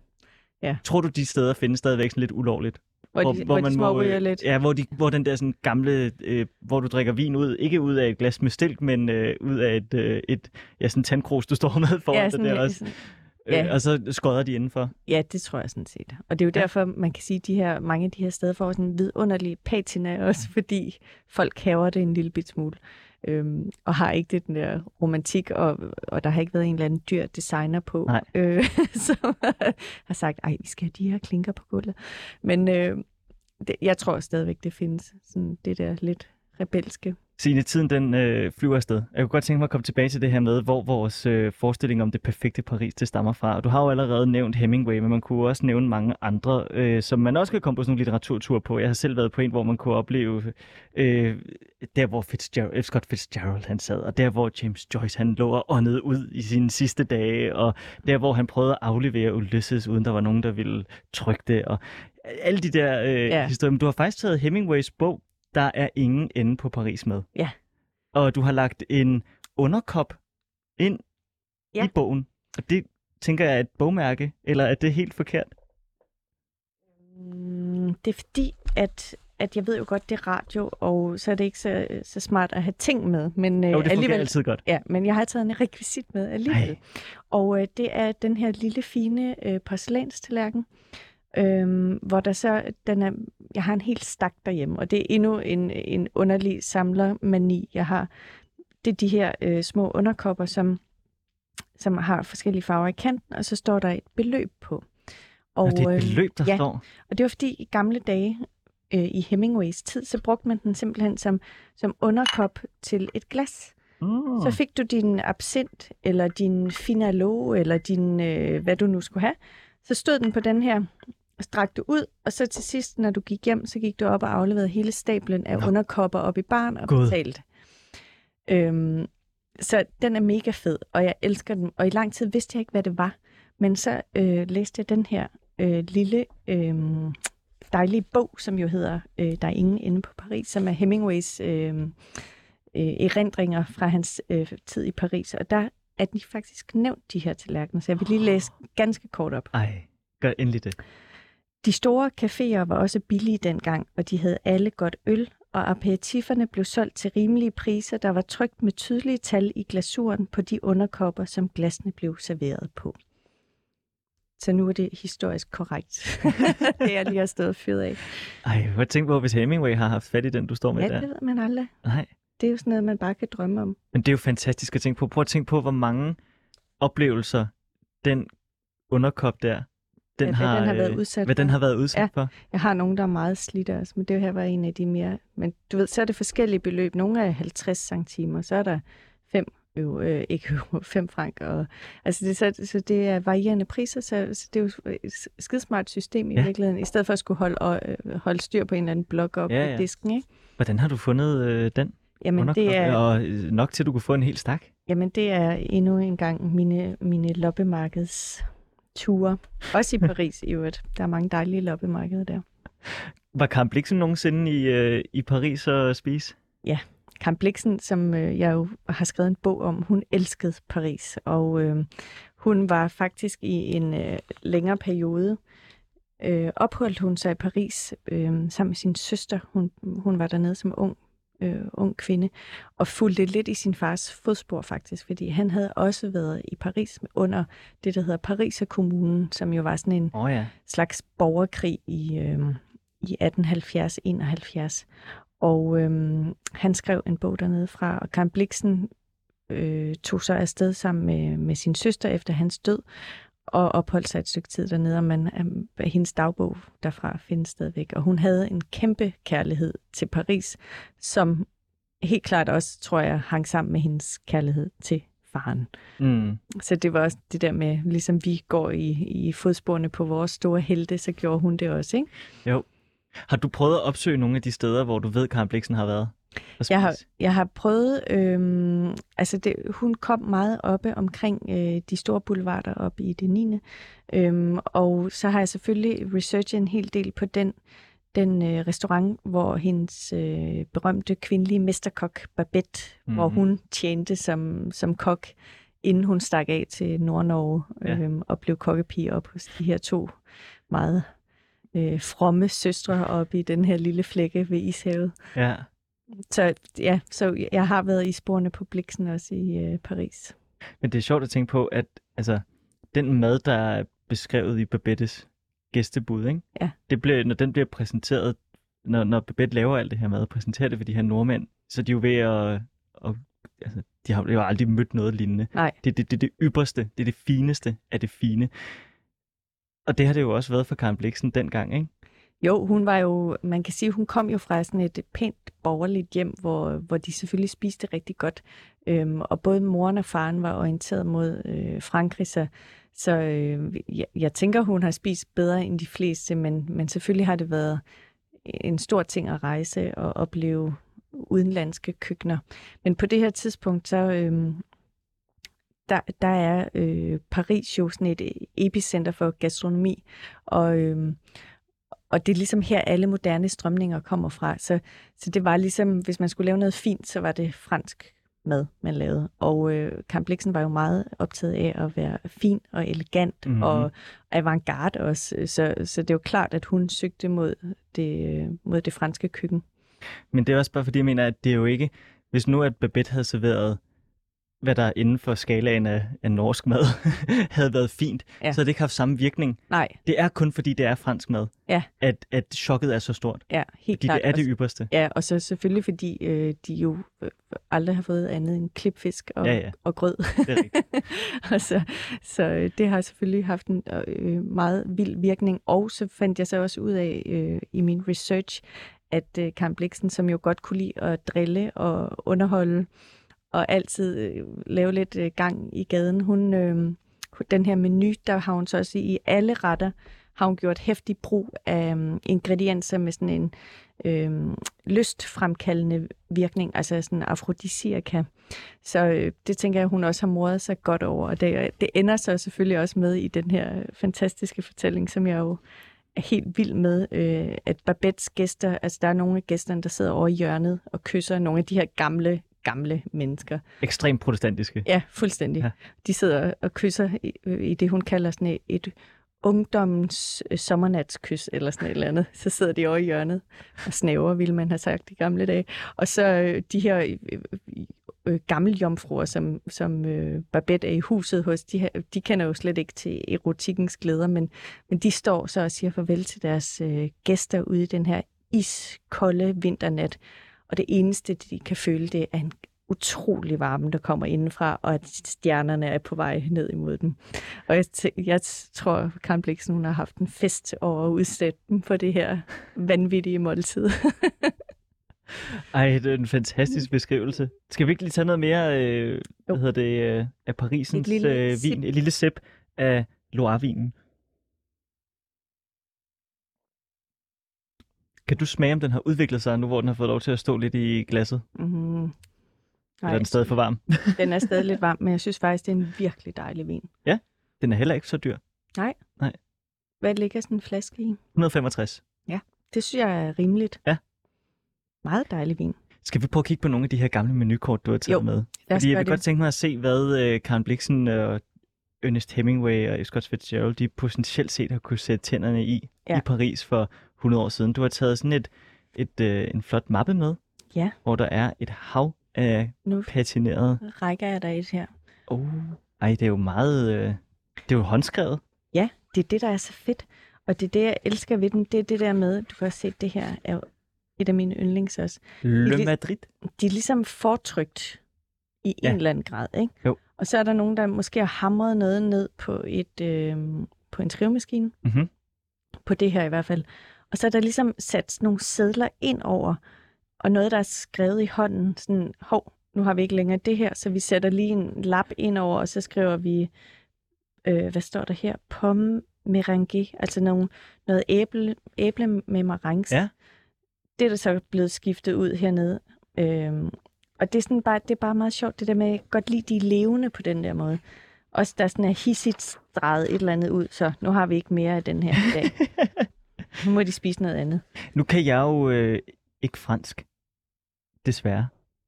Ja. Tror du, de steder findes stadigvæk sådan lidt ulovligt? Hvor, hvor, de, hvor, hvor de må, øh, lidt. Ja, hvor, de, hvor den der sådan gamle, øh, hvor du drikker vin ud, ikke ud af et glas med stilk, men øh, ud af et, øh, et ja, sådan tandkrus, du står med foran ja, sådan, der også. Sådan, øh, ja. Øh, og så skodder de indenfor. Ja, det tror jeg sådan set. Og det er jo ja. derfor, man kan sige, at de her, mange af de her steder får sådan en vidunderlig patina også, fordi folk haver det en lille bit smule. Øhm, og har ikke det den der romantik, og, og der har ikke været en eller anden dyr designer på, øh, som har sagt, ej, vi skal have de her klinker på gulvet. Men øh, det, jeg tror stadigvæk, det findes, sådan det der lidt rebelske Signe, tiden den øh, flyver afsted. Jeg kunne godt tænke mig at komme tilbage til det her med, hvor vores øh, forestilling om det perfekte Paris det stammer fra. Du har jo allerede nævnt Hemingway, men man kunne også nævne mange andre, øh, som man også kan komme på sådan nogle litteraturture på. Jeg har selv været på en, hvor man kunne opleve øh, der, hvor Fitzgerald, Scott Fitzgerald han sad, og der, hvor James Joyce han lå og åndede ud i sine sidste dage, og der, hvor han prøvede at aflevere Ulysses, uden der var nogen, der ville trykke det, og alle de der øh, ja. historier. Men du har faktisk taget Hemingways bog der er ingen ende på Paris med. Ja. Og du har lagt en underkop ind ja. i bogen. Og det tænker jeg er et bogmærke, eller er det helt forkert? Mm, det er fordi, at, at jeg ved jo godt, det er radio, og så er det ikke så, så smart at have ting med. Men, øh, jo, det alligevel, altid godt. Ja, men jeg har taget en rekvisit med alligevel. Ej. Og øh, det er den her lille, fine øh, porcelænstallerken, øhm, hvor der så, den er, jeg har en helt stak derhjemme, og det er endnu en, en underlig samlermani, jeg har. Det er de her øh, små underkopper, som, som har forskellige farver i kanten, og så står der et beløb på. Og, det er et beløb, der øh, ja, står? og det var fordi i gamle dage, øh, i Hemingways tid, så brugte man den simpelthen som, som underkop til et glas. Mm. Så fik du din absint, eller din finalo, eller din, øh, hvad du nu skulle have. Så stod den på den her strakte ud, og så til sidst, når du gik hjem, så gik du op og afleverede hele stablen af Nå. underkopper op i barn og God. betalte. Øhm, så den er mega fed, og jeg elsker den. Og i lang tid vidste jeg ikke, hvad det var. Men så øh, læste jeg den her øh, lille øh, dejlige bog, som jo hedder øh, Der er ingen inde på Paris, som er Hemingways øh, øh, erindringer fra hans øh, tid i Paris. Og der er de faktisk nævnt, de her tallerkener, så jeg vil lige læse ganske kort op. Ej, gør endelig det. De store caféer var også billige dengang, og de havde alle godt øl og aperitiferne blev solgt til rimelige priser, der var trygt med tydelige tal i glasuren på de underkopper, som glasene blev serveret på. Så nu er det historisk korrekt, det jeg lige har stået fyret af. Ej, har tænkt på, hvis Hemingway har haft fat i den, du står med Ja, der. det ved man aldrig. Nej. Det er jo sådan noget, man bare kan drømme om. Men det er jo fantastisk at tænke på. Prøv at tænke på, hvor mange oplevelser den underkop der, den, Ja, har, den har været øh, udsat hvad den for. har været udsat Ja. for. Jeg har nogen, der er meget slidte også, men det her var en af de mere... Men du ved, så er det forskellige beløb. Nogle er 50 centimer, så er der 5 euro, øh, ikke euro, 5 frank. Og, altså det, så, så det er varierende priser, så, så det er jo et skidesmart system i Ja. virkeligheden, i stedet for at skulle holde, og, øh, holde styr på en eller anden blok op Ja, ja, ja. disken. Ikke? Hvordan har du fundet øh, den Jamen, underkop? det er, Og øh, nok til, at du kunne få en hel stak? jamen, det er endnu en gang mine, mine loppemarkeds ture. Også i Paris i øvrigt. Der er mange dejlige loppemarkeder der. Var Karen Bliksen nogensinde i, øh, i Paris og spise? Karen Bliksen, som øh, jeg jo har skrevet en bog om, hun elskede Paris, og øh, hun var faktisk i en øh, længere periode, øh, opholdt hun sig i Paris øh, sammen med sin søster. Hun, hun var dernede som ung, øh, ung kvinde, og fulgte lidt i sin fars fodspor faktisk, fordi han havde også været i Paris under det, der hedder Pariser Kommunen, som jo var sådan en oh, ja. slags borgerkrig i, øh, i 1870-71. Og øh, han skrev en bog dernede fra, og Karen Bliksen øh, tog så afsted sammen med, med sin søster efter hans død, og opholdt sig et stykke tid dernede, og man, øh, hendes dagbog derfra findes stadigvæk. Og hun havde en kæmpe kærlighed til Paris, som helt klart også, tror jeg, hang sammen med hendes kærlighed til faren. Mm. Så det var også det der med, ligesom vi går i, i fodsporene på vores store helte, så gjorde hun det også, ikke? Jo. Har du prøvet at opsøge nogle af de steder, hvor du ved, Karen Bliksen har været? Jeg har, jeg har prøvet, øhm, altså det, hun kom meget oppe omkring øh, de store boulevarder op i det 9. Øhm, og så har jeg selvfølgelig researchet en hel del på den, den øh, restaurant, hvor hendes øh, berømte kvindelige mesterkok Babette, mm-hmm. hvor Mhm. hun tjente som, som kok, inden hun stak af til Nord-Norge Ja. øhm, og blev kokkepige op hos de her to meget øh, fromme søstre oppe i den her lille flække ved Ishavet. Ja. Så ja, så jeg har været i sporene på Bliksen også i øh, Paris. Men det er sjovt at tænke på, at altså, den mad, der er beskrevet i Babettes gæstebud, ikke? Ja. Det bliver, når den bliver præsenteret, når, når Babette laver alt det her mad og præsenterer det for de her nordmænd, så er de jo ved at... at altså, de har jo aldrig mødt noget lignende. Nej. Det er det, det, det ypperste, det er det fineste af det fine. Og det har det jo også været for Karen Bliksen dengang, ikke? Jo, hun var jo, man kan sige, hun kom jo fra sådan et pænt borgerligt hjem, hvor, hvor de selvfølgelig spiste rigtig godt. Øhm, og både moren og faren var orienteret mod øh, Frankrig, så, så øh, jeg, jeg tænker, hun har spist bedre end de fleste, men, men selvfølgelig har det været en stor ting at rejse og opleve udenlandske køkkener. Men på det her tidspunkt, så øh, der, der er øh, Paris jo sådan et epicenter for gastronomi, og, øh, og det er ligesom her, alle moderne strømninger kommer fra. Så, så det var ligesom, hvis man skulle lave noget fint, så var det fransk mad, man lavede. Og øh, Karen Bliksen var jo meget optaget af at være fin og elegant Mhm. mm-hmm. og avantgarde også. Så, så det er jo klart, at hun søgte mod det, mod det franske køkken. Men det er også bare fordi, jeg mener, at det er jo ikke... Hvis nu at Babette havde serveret, hvad der er inden for skalaen af, af norsk mad, havde været fint, ja. Så havde det ikke haft samme virkning. Nej, Det er kun fordi, det er fransk mad, Ja. at, at chokket er så stort. ja, helt Fordi klart. det er det ypperste. Ja, og så selvfølgelig fordi øh, de jo øh, aldrig har fået andet end klipfisk og, Ja, ja. og grød. Det er rigtigt. og så, så øh, det har selvfølgelig haft en øh, meget vild virkning. Og så fandt jeg så også ud af øh, i min research, at øh, Karen Bliksen, som jo godt kunne lide at drille og underholde, og altid øh, lave lidt øh, gang i gaden, hun, øh, den her menu, der har hun så også i, alle retter, har hun gjort hæftig brug af øh, ingredienser med sådan en øh, lystfremkaldende virkning, altså sådan afrodisiaka. Så øh, det tænker jeg, hun også har moret sig godt over. Og det, det ender så selvfølgelig også med i den her fantastiske fortælling, som jeg jo er helt vild med, øh, at Babettes gæster, altså der er nogle af gæsterne, der sidder over i hjørnet og kysser nogle af de her gamle, gamle mennesker. Ekstremt protestantiske. Ja, fuldstændig. Ja. De sidder og kysser i, i det, hun kalder sådan et, ungdommens øh, sommernatskys eller sådan et eller andet. Så sidder de over i hjørnet og snæver, ville man have sagt i gamle dage. Og så øh, de her øh, øh, gammeljomfruer, som, som øh, Babette er i huset hos, de, her, de kender jo slet ikke til erotikkens glæder, men, men de står så og siger farvel til deres øh, gæster ude i den her iskolde vinternat. Og det eneste, de kan føle, det er en utrolig varme, der kommer indenfra, og at stjernerne er på vej ned imod dem. Og jeg, tæ- jeg tror, Karen Bliksen hun har haft en fest over at udsætte dem for det her vanvittige måltid. Ej, det er en fantastisk beskrivelse. Skal vi ikke lige tage noget mere øh, Jo. hvad hedder det, øh, af Parisens Et lille øh, sip. vin? Et lille sip af Loire-vinen. Kan du smage, om den har udviklet sig nu, hvor den har fået lov til at stå lidt i glasset? Mm. Eller er den stadig for varm? den er stadig lidt varm, men jeg synes faktisk, det er en virkelig dejlig vin. Den er heller ikke så dyr. Hvad ligger sådan en flaske i? 165. Det synes jeg er rimeligt. Ja. Meget dejlig vin. Skal vi prøve at kigge på nogle af de her gamle menukort, du har taget Jo, med? Fordi jeg vil det. godt tænke mig at se, hvad øh, Karen Bliksen og Ernest Hemingway og Scott Fitzgerald, de potentielt set har kunne sætte tænderne i Ja. i Paris for 100 år siden. Du har taget sådan et, et, øh, en flot mappe med, Ja. hvor der er et hav af Nu patinerede... rækker jeg dig et her. Oh. Ej, det er jo meget... Øh, det er jo håndskrevet. Ja, det er det, der er så fedt. Og det er det, jeg elsker ved dem. Det er det der med, du kan også se, det her er et af mine yndlings også. Le Madrid. De er ligesom fortrykt i Ja. en eller anden grad, ikke? Jo. Og så er der nogen, der måske har hamret noget ned på, et, øh, på en skrivemaskine. Mhm. På det her i hvert fald. Og så er der ligesom sat nogle sædler ind over, og noget, der er skrevet i hånden, sådan, hov, nu har vi ikke længere det her, så vi sætter lige en lap ind over, og så skriver vi, øh, hvad står der her? Pomme merengue, altså nogle, noget æble, æble med marengs. Ja. Det er der så blevet skiftet ud hernede. Øhm, og det er, sådan bare, det er bare meget sjovt, det der med, at godt lide, de levende på den der måde. Også der sådan er hissigt streget et eller andet ud, så nu har vi ikke mere af den her i dag. nu må de spise noget andet. Nu kan jeg jo øh, ikke fransk, desværre.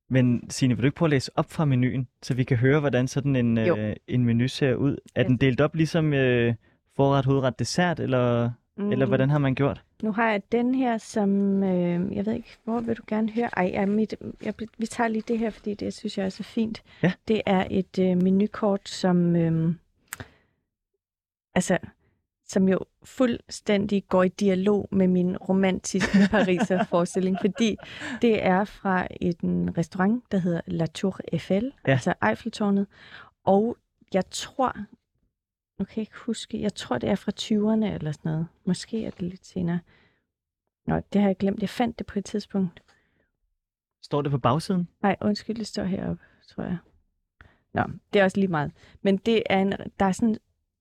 Men Signe, vil du ikke prøve at læse op fra menuen, så vi kan høre, hvordan sådan en, Jo. øh, en menu ser ud? Er den delt op ligesom øh, forret, hovedret, dessert, eller, mm. eller hvordan har man gjort? Nu har jeg den her, som, øh, jeg ved ikke, hvor vil du gerne høre? Ej, ja, mit, jeg, vi tager lige det her, fordi det synes jeg er så fint. Ja. Det er et øh, menukort, som, øh, altså, som jo fuldstændig går i dialog med min romantiske Pariser forestilling, fordi det er fra en restaurant, der hedder La Tour Eiffel, Ja. altså Eiffeltårnet, og jeg tror, nu kan jeg ikke huske, jeg tror, det er fra 20'erne eller sådan noget. Måske er det lidt senere. Nå, det har jeg glemt. Jeg fandt det på et tidspunkt. Står det på bagsiden? Nej, undskyld, det står heroppe, tror jeg. Nå, det er også lige meget. Men det er en, der er sådan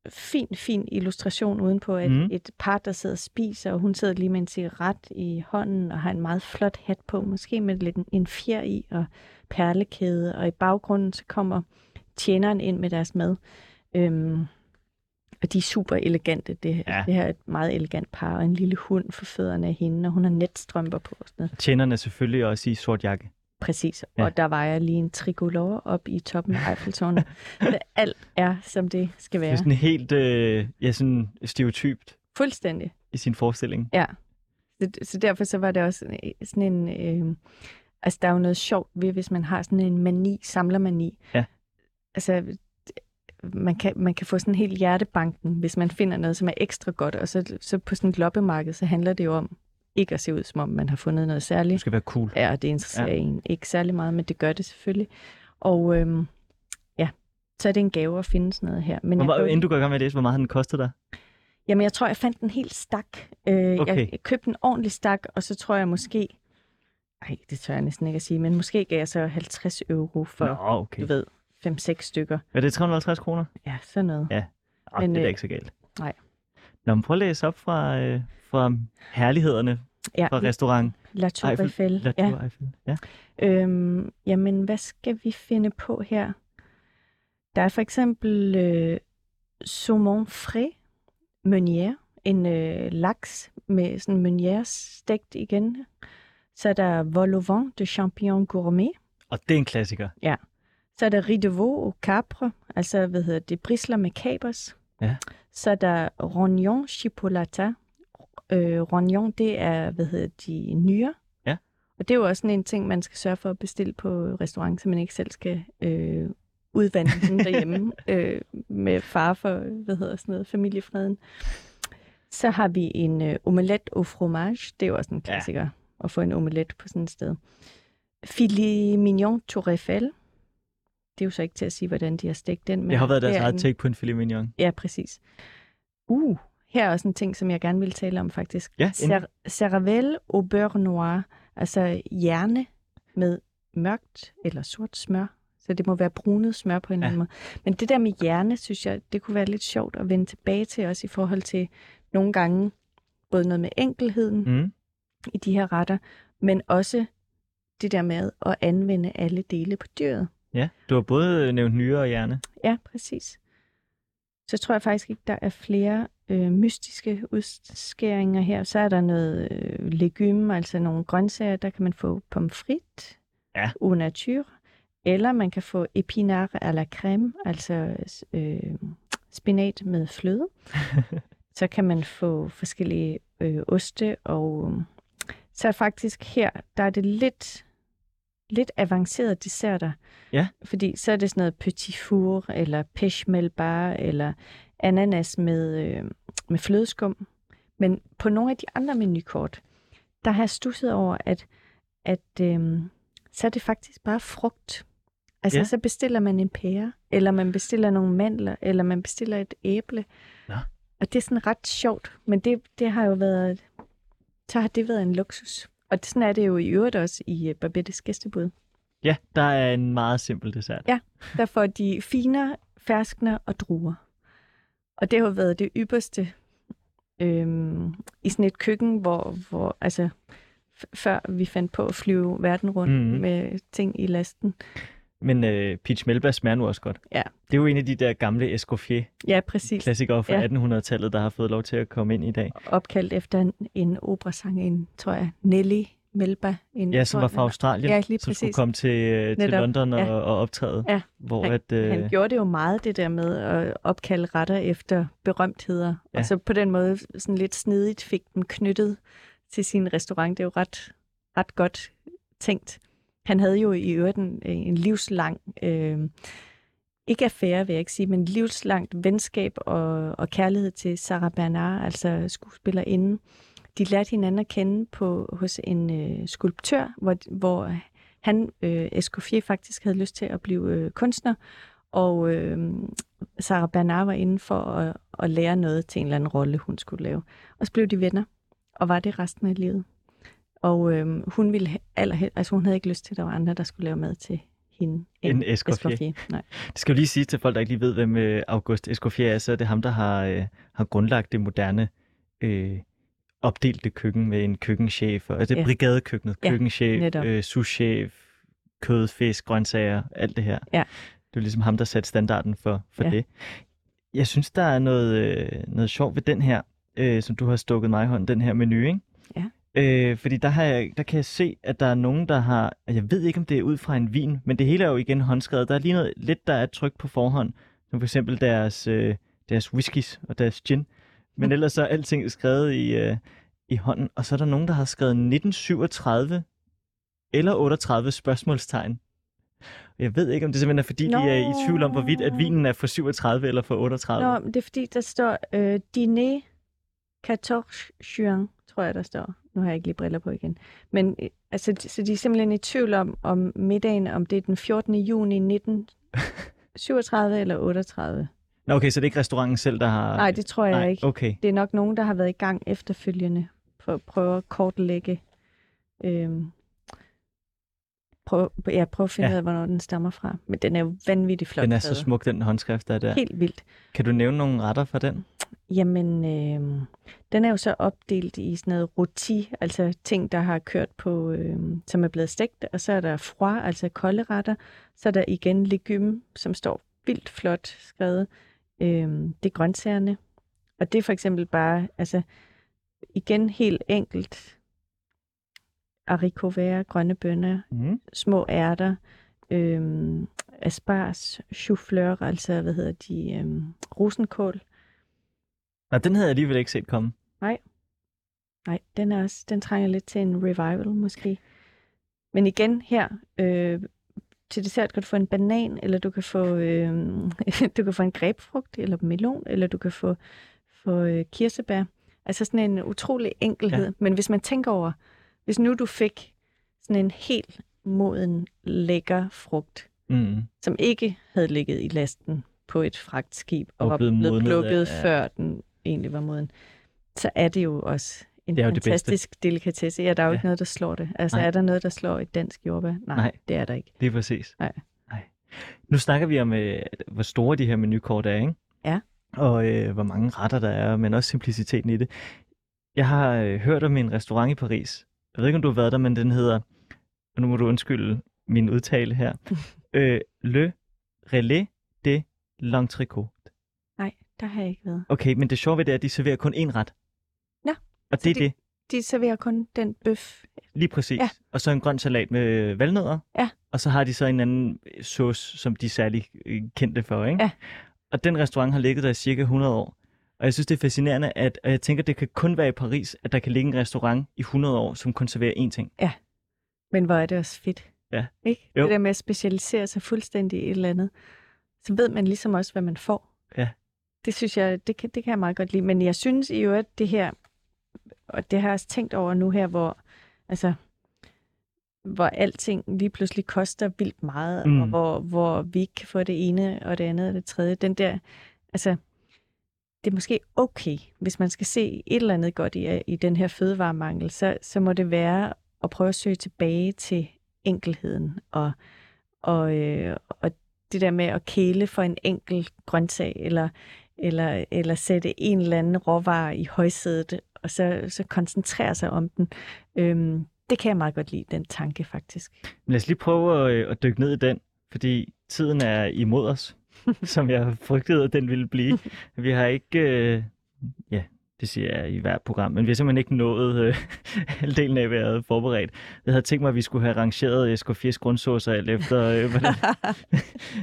fin, fin illustration udenpå, at mm. et par, der sidder og spiser, og hun sidder lige med en cigaret i hånden, og har en meget flot hat på, måske med lidt en, fjer i, og perlekæde, og i baggrunden så kommer tjeneren ind med deres mad. Øhm, og de er super elegante. Det, Ja. ja. det her er et meget elegant par, og en lille hund for fødderne af hende, og hun har netstrømper på. Og sådan noget. Tjenerne selvfølgelig også i sort jakke. Præcis. Ja. Og der vejer lige en tricolore op i toppen af Eiffeltårnet. Alt er, som det skal Det er være. sådan helt øh, ja, sådan stereotypt Fuldstændig. i sin forestilling. Ja. Så, så derfor så var det også øh, sådan en... Øh, altså, der er jo noget sjovt ved, hvis man har sådan en mani, samlermani. Ja. Altså, man kan, man kan få sådan helt hjertebanken, hvis man finder noget, som er ekstra godt. Og så, så på sådan et loppemarked, så handler det jo om ikke at se ud, som om man har fundet noget særligt. skal være cool. Ja, og det interesserer Ja. en ikke særlig meget, men det gør det selvfølgelig. Og øhm, ja, så er det en gave at finde sådan noget her. Men Hvor, jeg, inden du går i gang med at læse, hvor meget har den kostet dig? jamen, jeg tror, jeg fandt en helt stak. Øh, Okay. Jeg købte en ordentlig stak, og så tror jeg måske... Nej, det tør jeg næsten ikke at sige, men måske gav jeg så 50 euro for, Nå, okay. du ved, 5-6 stykker. Er det 350 kroner? Ja, sådan noget. Ja. Oh, Men, det er øh, ikke så galt. nej. Nå, men prøv at læse op fra, øh, fra herlighederne Ja, fra restaurant La Tour Eiffel- Eiffel. La Ja. Tour Eiffel. Ja. Øhm, jamen, hvad skal vi finde på her? Der er for eksempel øh, saumon frais, meunière, en øh, laks med sådan meunière stegt igen. Så er der vol au vent de champignon gourmet. Og det er en klassiker. Så er der riz de veau au capre, altså hvad hedder det, brisler med kapers. Ja. Så er der rognon chipolata. Øh, rognon, det er, hvad hedder de, nyre. Ja. Og det er jo også sådan en ting, man skal sørge for at bestille på restaurant, så man ikke selv skal øh, udvande den derhjemme øh, med far for, hvad hedder sådan noget, familiefreden. Så har vi en øh, omelette au fromage. Det er jo også en klassiker ja. at få en omelet på sådan et sted. Filet mignon tour Eiffel. Det er jo så ikke til at sige, hvordan de har stegt den. Men Jeg har været deres er eget en- take på en filet mignon. Ja, præcis. Uh, her er også en ting, som jeg gerne vil tale om faktisk. Ja, Cer- Cervelle au beurre noir, altså hjerne med mørkt eller sort smør. Så det må være brunet smør på en Ja. eller anden måde. Men det der med hjerne, synes jeg, det kunne være lidt sjovt at vende tilbage til også i forhold til nogle gange både noget med enkelheden Mm. i de her retter, men også det der med at anvende alle dele på dyret. Ja, du har både nævnt nyre og hjerne. Ja, præcis. Så tror jeg faktisk ikke, der er flere øh, mystiske udskæringer her. Så er der noget øh, legume, altså nogle grøntsager. Der kan man få pomfrit, Ja. au nature, eller man kan få épinard à la crème, altså øh, spinat med fløde. så kan man få forskellige øh, oste, og så faktisk her, der er det lidt, lidt avancerede desserter. Ja. Fordi så er det sådan noget petit four, eller pêche eller ananas med, øh, med flødeskum. Men på nogle af de andre menukort, der har jeg stusset over, at, at øh, så er det faktisk bare frugt. Altså, Ja. ja. så bestiller man en pære, eller man bestiller nogle mandler, eller man bestiller et æble. Nå. Og det er sådan ret sjovt, men det, det har jo været, så har det været en luksus. Og sådan er det jo i øvrigt også i uh, Babettes gæstebud. Ja, der er en meget simpel dessert. Ja. Der får de finer, ferskner og druer. Og det har været det ypperste øhm, i sådan et køkken, hvor, hvor altså, før vi fandt på at flyve verden rundt mm-hmm. med ting i lasten. Men øh, peach melba smager nu også godt. Ja. Det er jo en af de der gamle Escoffier-klassikere Ja, præcis. fra Ja. 1800-tallet, der har fået lov til at komme ind i dag. Opkaldt efter en, en operasang, en, tror jeg, Nelly Melba. En, Ja, som var fra Australien, Ja, lige som skulle komme til, øh, til Netop. London og, Ja. og optræde. Ja. Hvor Han- at, øh, Han gjorde det jo meget, det der med at opkalde retter efter berømtheder. Ja. Og så på den måde sådan lidt snedigt fik den knyttet til sin restaurant. Det er jo ret, ret godt tænkt. Han havde jo i øvrigt en, en livslang, øh, ikke affære vil jeg ikke sige, men livslangt venskab og, og kærlighed til Sarah Bernard, altså skuespillerinde. De lærte hinanden at kende på, hos en øh, skulptør, hvor, hvor han, øh, Escoffier, faktisk havde lyst til at blive øh, kunstner, og øh, Sarah Bernard var inde for at, at lære noget til en eller anden rolle, hun skulle lave. Og så blev de venner, og var det resten af livet. Og øh, hun ville he- allerhelst, altså hun havde ikke lyst til, at der var andre, der skulle lave mad til hende. En Escoffier. Escoffier. Nej. Det skal jo lige sige til folk, der ikke lige ved, hvem øh, August Escoffier er, så er det ham, der har, øh, har grundlagt det moderne øh, opdelte køkken med en køkkenchef. Og, altså det Ja. brigadekøkkenet, Ja, køkkenchef, netop. øh, souschef, kød, fisk, grøntsager, alt det her. Ja. Det er ligesom ham, der satte standarden for, for Ja. det. Jeg synes, der er noget, øh, noget sjovt ved den her, øh, som du har stukket mig i hånden, den her menu, ikke? Ja. Øh, fordi der, har jeg, der kan jeg se, at der er nogen, der har... Jeg ved ikke, om det er ud fra en vin, men det hele er jo igen håndskrevet. Der er lige noget lidt, der er tryk på forhånd. Som for eksempel deres, øh, deres whiskies og deres gin. Men ellers så er alting skrevet i, øh, i hånden. Og så er der nogen, der har skrevet 1937 eller 38 spørgsmålstegn. Jeg ved ikke, om det simpelthen er, fordi Nå. de er i tvivl om, hvorvidt at vinen er for 37 eller for 38. Nå, men det er fordi, der står øh, dîner 14 juin, tror jeg, der står. Nu har jeg ikke lige briller på igen. Men øh, altså, så de er simpelthen i tvivl om, om middagen, om det er den 14. juni 1937 eller 38. Nå, okay, så det er ikke restauranten selv, der har... Nej, det tror jeg Nej, ikke. okay. Det er nok nogen, der har været i gang efterfølgende for at prøve at kortlægge. Øhm, prøve, ja, prøve at finde Ja. ud af, hvornår den stammer fra. Men den er jo vanvittigt flot. Den er så smuk, den håndskrift, der er der. Helt vildt. Kan du nævne nogle retter fra den? Jamen, øh, den er jo så opdelt i sådan noget roti, altså ting, der har kørt på, øh, som er blevet stegt, og så er der froid, altså kolde retter. Så er der igen legume, som står vildt flot skrevet. Øh, det er grøntsagerne. Og det er for eksempel bare, altså igen helt enkelt. Haricot vert, grønne bønner, Mm. små ærter, øhm, asparges, choufleur, altså hvad hedder de, øhm, rosenkål, Nej, den havde jeg alligevel ikke set komme. Nej, den, er også, den trænger lidt til en revival måske. Men igen her, øh, til dessert kan du få en banan, eller du kan få, øh, du kan få en grebfrugt, eller melon, eller du kan få, få øh, kirsebær. Altså sådan en utrolig enkelhed. Ja. Men hvis man tænker over, hvis nu du fik sådan en helt moden, lækker frugt, Mm. som ikke havde ligget i lasten på et fragtskib og, Og var blevet af- plukket ja. før den egentlig var moden, så er det jo også en Det er jo det fantastisk delikatesse. Ja, der er jo Ja. ikke noget, der slår det. Altså, Nej. er der noget, der slår et dansk jordbær? Nej, Nej. Det er der ikke. Lige præcis. Nej. Nej. Nu snakker vi om, øh, hvor store de her menukort er, ikke? Ja. Og øh, hvor mange retter der er, men også simpliciteten i det. Jeg har øh, hørt om en restaurant i Paris. Jeg ved ikke, om du har været der, men den hedder, og nu må du undskylde min udtale her, øh, Le Relais de l'Entrecôte. Nej, der har jeg ikke været. Okay, men det sjove ved det er, at de serverer kun én ret. Nå, Og det er de- det. De serverer kun den bøf. Lige præcis. Ja. Og så en grøn salat med valnødder. Ja. Og så har de så en anden sauce, som de er særlig øh, kendte for. Ikke? Ja. Og den restaurant har ligget der i cirka 100 år. Og jeg synes, det er fascinerende, at og jeg tænker, det kan kun være i Paris, at der kan ligge en restaurant i 100 år, som kun serverer én ting. Men hvor er det også fedt. Ja. Ikke? Jo. Det der med at specialisere sig fuldstændig i et eller andet. Så ved man ligesom også, hvad man får. Ja. Det synes jeg, det kan, det kan jeg meget godt lide. Men jeg synes i øvrigt, det her, og det har jeg også tænkt over nu her, hvor, altså, hvor alting lige pludselig koster vildt meget, mm. og hvor, hvor vi ikke kan få det ene og det andet og det tredje. Den der, altså, det er måske okay, hvis man skal se et eller andet godt i, i den her fødevaremangel, så, så må det være at prøve at søge tilbage til enkelheden og, og, øh, og det der med at kæle for en enkelt grøntsag, eller, eller, eller sætte en eller anden råvare i højsædet, og så, så koncentrere sig om den. Øhm, det kan jeg meget godt lide, den tanke faktisk. Men lad os lige prøve at, øh, at dykke ned i den, fordi tiden er imod os, som jeg frygtede, at den ville blive. Vi har ikke, øh, ja, det siger jeg i hvert program, men vi har simpelthen ikke nået øh, halvdelen af, hvad jeg havde forberedt. Jeg havde tænkt mig, at vi skulle have rangeret Escoffiers grundsaucer alt efter, øh, hvordan,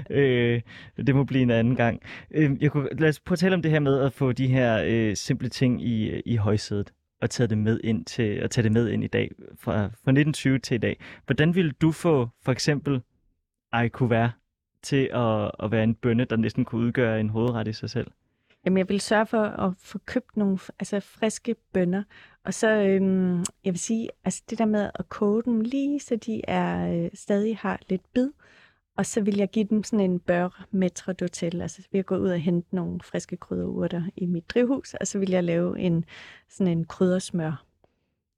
øh, det må blive en anden gang. Øh, jeg kunne, lad os prøve at tale om det her med at få de her øh, simple ting i, i højsædet og tage det med ind til og tage det med ind i dag fra, fra 1920 til i dag. Hvordan ville du få for eksempel være til at, at være en bønne, der næsten kunne udgøre en hovedret i sig selv? Jamen, jeg vil sørge for at få købt nogle altså, friske bønner. Og så, øhm, jeg vil sige, altså det der med at koge dem lige, så de er øh, stadig har lidt bid. Og så vil jeg give dem sådan en bør metre d'hotel. Altså, vi vil jeg gå ud og hente nogle friske krydderurter i mit drivhus, og så vil jeg lave en sådan en kryddersmør.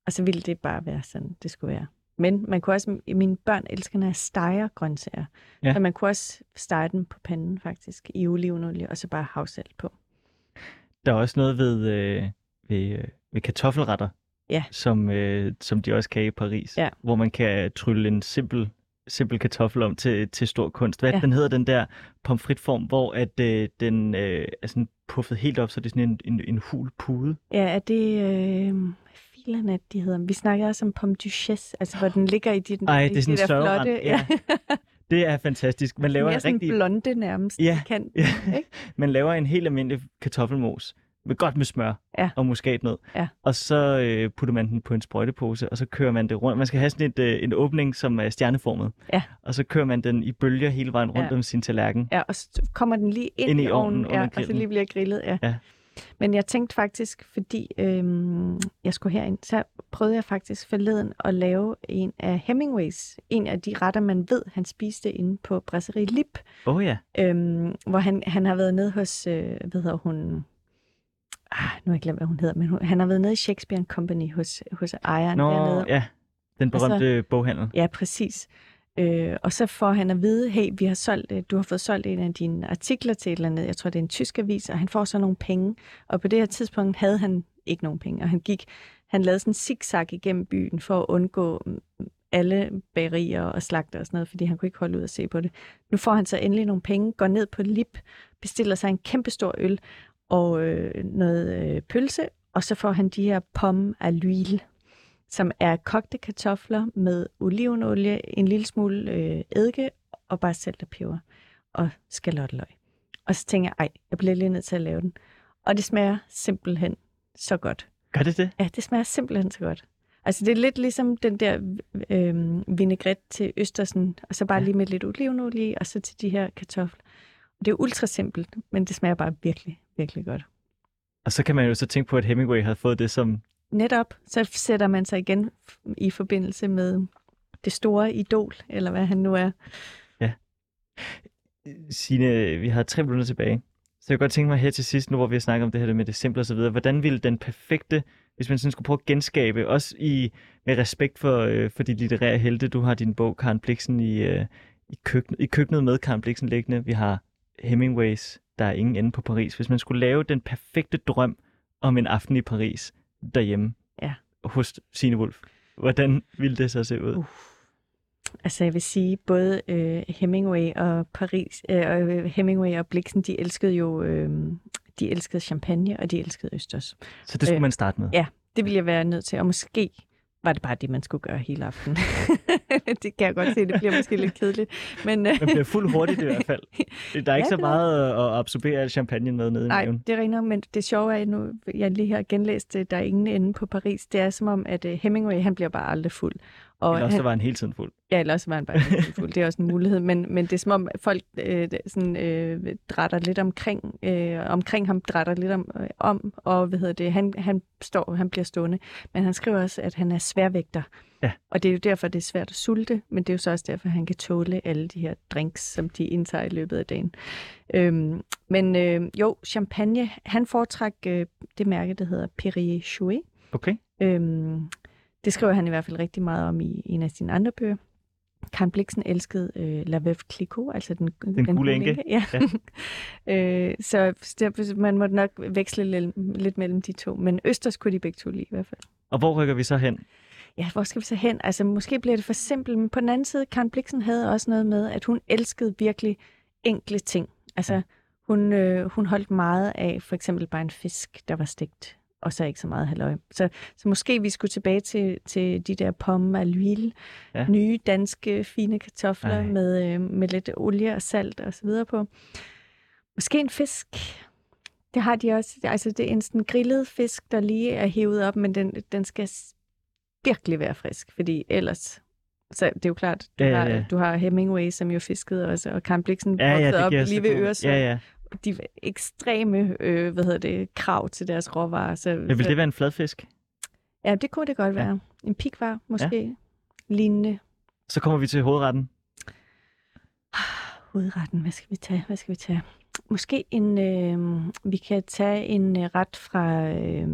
Og så ville det bare være sådan, det skulle være. Men man kunne også, mine børn elsker, når jeg steger grøntsager. Ja. Så man kunne også stege dem på panden faktisk, i olivenolie, og så bare havsalt på. Der er også noget ved, øh, ved, øh, ved kartoffelretter, Ja. som, øh, som de også kan i Paris, Ja. hvor man kan trylle en simpel, simpel kartoffel om til, til stor kunst. Hvad ja. Ja. den hedder, den der pomfritform, hvor at, øh, den øh, er sådan puffet helt op, så det er sådan en, en, en hul pude. Ja, er det... Øh, hvad filen er det, de hedder? Vi snakker også om pomme duchesse, altså hvor den ligger i de, Ej, det er sådan de der flotte... ja. Det er fantastisk. Man laver Mere en rigtig, blonde nærmest. Ja, Kan, ja. ikke? man laver en helt almindelig kartoffelmos, med godt med smør Ja. og muskatnød. Ja. Og så øh, putter man den på en sprøjtepose, og så kører man det rundt. Man skal have sådan et, øh, en åbning, som er stjerneformet. Ja. Og så kører man den i bølger hele vejen rundt Ja. om sin tallerken. Ja, og så kommer den lige ind, Ind i ovnen ovnen, ja, og så lige bliver grillet. Ja. Ja. Men jeg tænkte faktisk, fordi øhm, jeg skulle herind, så prøvede jeg faktisk forleden at lave en af Hemingways, en af de retter, man ved, han spiste inde på Brasserie Lip, oh, ja. øhm, hvor han, han har været nede hos, øh, hvad hedder hun, ah, nu har jeg glemt, hvad hun hedder, men hun, han har været nede i Shakespeare Company hos, hos ejeren Nå, dernede. ja. Den berømte boghandel. Ja, præcis. Øh, og så får han at vide, hey, vi har solgt, øh, du har fået solgt en af dine artikler til et eller andet, jeg tror det er en tysk avis, og han får så nogle penge. Og på det her tidspunkt havde han ikke nogen penge, og han gik, han lavede sådan en zigzag igennem byen for at undgå mm, mm, alle bagerier og slagter og sådan noget, fordi han kunne ikke holde ud at se på det. Nu får han så endelig nogle penge, går ned på Lip, bestiller sig en kæmpestor øl og øh, noget øh, pølse, og så får han de her pomme à l'huile, som er kogte kartofler med olivenolie, en lille smule øh, eddike og bare salt og peber og skalotteløg. Og så tænker jeg, ej, jeg bliver lige nødt til at lave den. Og det smager simpelthen så godt. Gør det det? Ja, det smager simpelthen så godt. Altså, det er lidt ligesom den der øh, vinaigrette til Østersen, og så bare Ja. lige med lidt olivenolie og så til de her kartofler. Det er ultra simpelt, men det smager bare virkelig, virkelig godt. Og så kan man jo så tænke på, at Hemingway havde fået det som... Netop, så sætter man sig igen i forbindelse med det store idol, eller hvad han nu er. Ja. Signe, vi har tre minutter tilbage. Så jeg kunne godt tænke mig her til sidst, nu hvor vi har snakket om det her med det simple og så videre, hvordan ville den perfekte, hvis man sådan skulle prøve at genskabe, også i, med respekt for, øh, for de litterære helte, du har din bog, Karen Bliksen, i, øh, i, køkkenet, i køkkenet med Karen Bliksen liggende. Vi har Hemingways, Der er ingen ende på Paris. Hvis man skulle lave den perfekte drøm om en aften i Paris derhjemme Ja. hos Signe Wolf, hvordan ville det så se ud? Uh. Altså jeg vil sige, både øh, Hemingway og Paris, øh, og Hemingway og Bliksen, de elskede jo øh, de elskede champagne, og de elskede østers. Så det skulle Øh, man starte med. ja. Det ville jeg være nødt til, og måske var det bare det, man skulle gøre hele aftenen. det kan jeg godt se, det bliver måske lidt kedeligt. Men, øh, Man bliver fuld hurtigt i hvert fald. Der er ikke Ja, så meget at absorbere al champagne med nede i Nej, maven. det er rigtigt, men det sjove er, at nu jeg lige har genlæst, øh, Der er ingen ende på Paris. Det er som om, at øh, Hemingway, han bliver bare aldrig fuld. Og Eller også han, var han hele tiden fuld. Ja, ellers var han bare helt fuld. Det er også en mulighed. Men, men det er som om, folk øh, sådan, øh, drætter lidt omkring, øh, omkring ham, drætter lidt om, øh, om og hvad hedder det, han, han, står, han bliver stående. Men han skriver også, at han er sværvægter. Ja. Og det er jo derfor, det er svært at sulte, men det er jo så også derfor, han kan tåle alle de her drinks, som de indtager i løbet af dagen. Øhm, men øh, jo, champagne, han foretræk øh, det mærke, der hedder Perrier Jouet. Okay. Øhm, det skriver han i hvert fald rigtig meget om i en af sine andre bøger. Karen Bliksen elskede øh, La Veuve Clicquot, altså den, den, gule enke. Ja. øh, så der, man måtte nok veksle lidt, lidt mellem de to. Men Østers kunne de begge to lide i hvert fald. Og hvor rykker vi så hen? Ja, hvor skal vi så hen? Altså, måske bliver det for simpelt, men på den anden side, Karen Bliksen havde også noget med, at hun elskede virkelig enkle ting. Altså, hun, øh, hun holdt meget af for eksempel bare en fisk, der var stegt, og så ikke så meget halløj. Så, så måske vi skulle tilbage til, til de der pomme à l'huile, Ja. nye danske fine kartofler Ej. med, øh, med lidt olie og salt og så videre på. Måske en fisk. Det har de også. Altså, det er en sådan grillet fisk, der lige er hævet op, men den, den skal virkelig være frisk, fordi ellers... Så det er jo klart, du, Ja, ja, har, ja. du har Hemingway, som jo fiskede også, og Karen Bliksen Ja, ja, op lige ved Øresund. Ja, ja. De ekstreme, øh, hvad hedder det, krav til deres råvarer. Så, ja. Vil det være en fladfisk? Ja, det kunne det godt Ja. være. En pikvar, måske. Ja. Lignende. Så kommer vi til hovedretten. Hovedretten, hvad skal vi tage? Hvad skal vi tage? Måske en, øh, vi kan tage en øh, ret fra øh,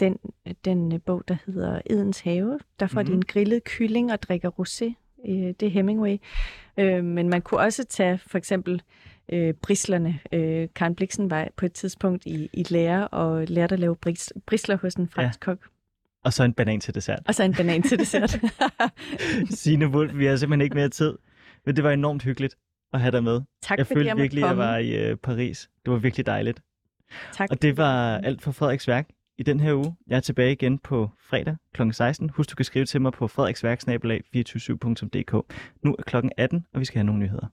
den, den øh, bog, der hedder Edens Have. Der får mm-hmm. de Mhm. en grillet kylling og drikker rosé. Øh, det er Hemingway. Øh, men man kunne også tage for eksempel øh, brislerne. Øh, Karen Bliksen var på et tidspunkt i, i lære og lærte at lave bris, brisler hos en fransk ja. kok. Og så en banan til dessert. Og så en banan til dessert. Signe Wolf, vi har simpelthen ikke mere tid. Men det var enormt hyggeligt at have dig med. tak jeg følte jeg virkelig, at jeg var i øh, Paris. Det var virkelig dejligt. Tak. Og det var alt for Frederiks Værk i den her uge. Jeg er tilbage igen på fredag kl. 16. Husk, du kan skrive til mig på frederiksværksnabelag247.dk. Nu er klokken 18, og vi skal have nogle nyheder.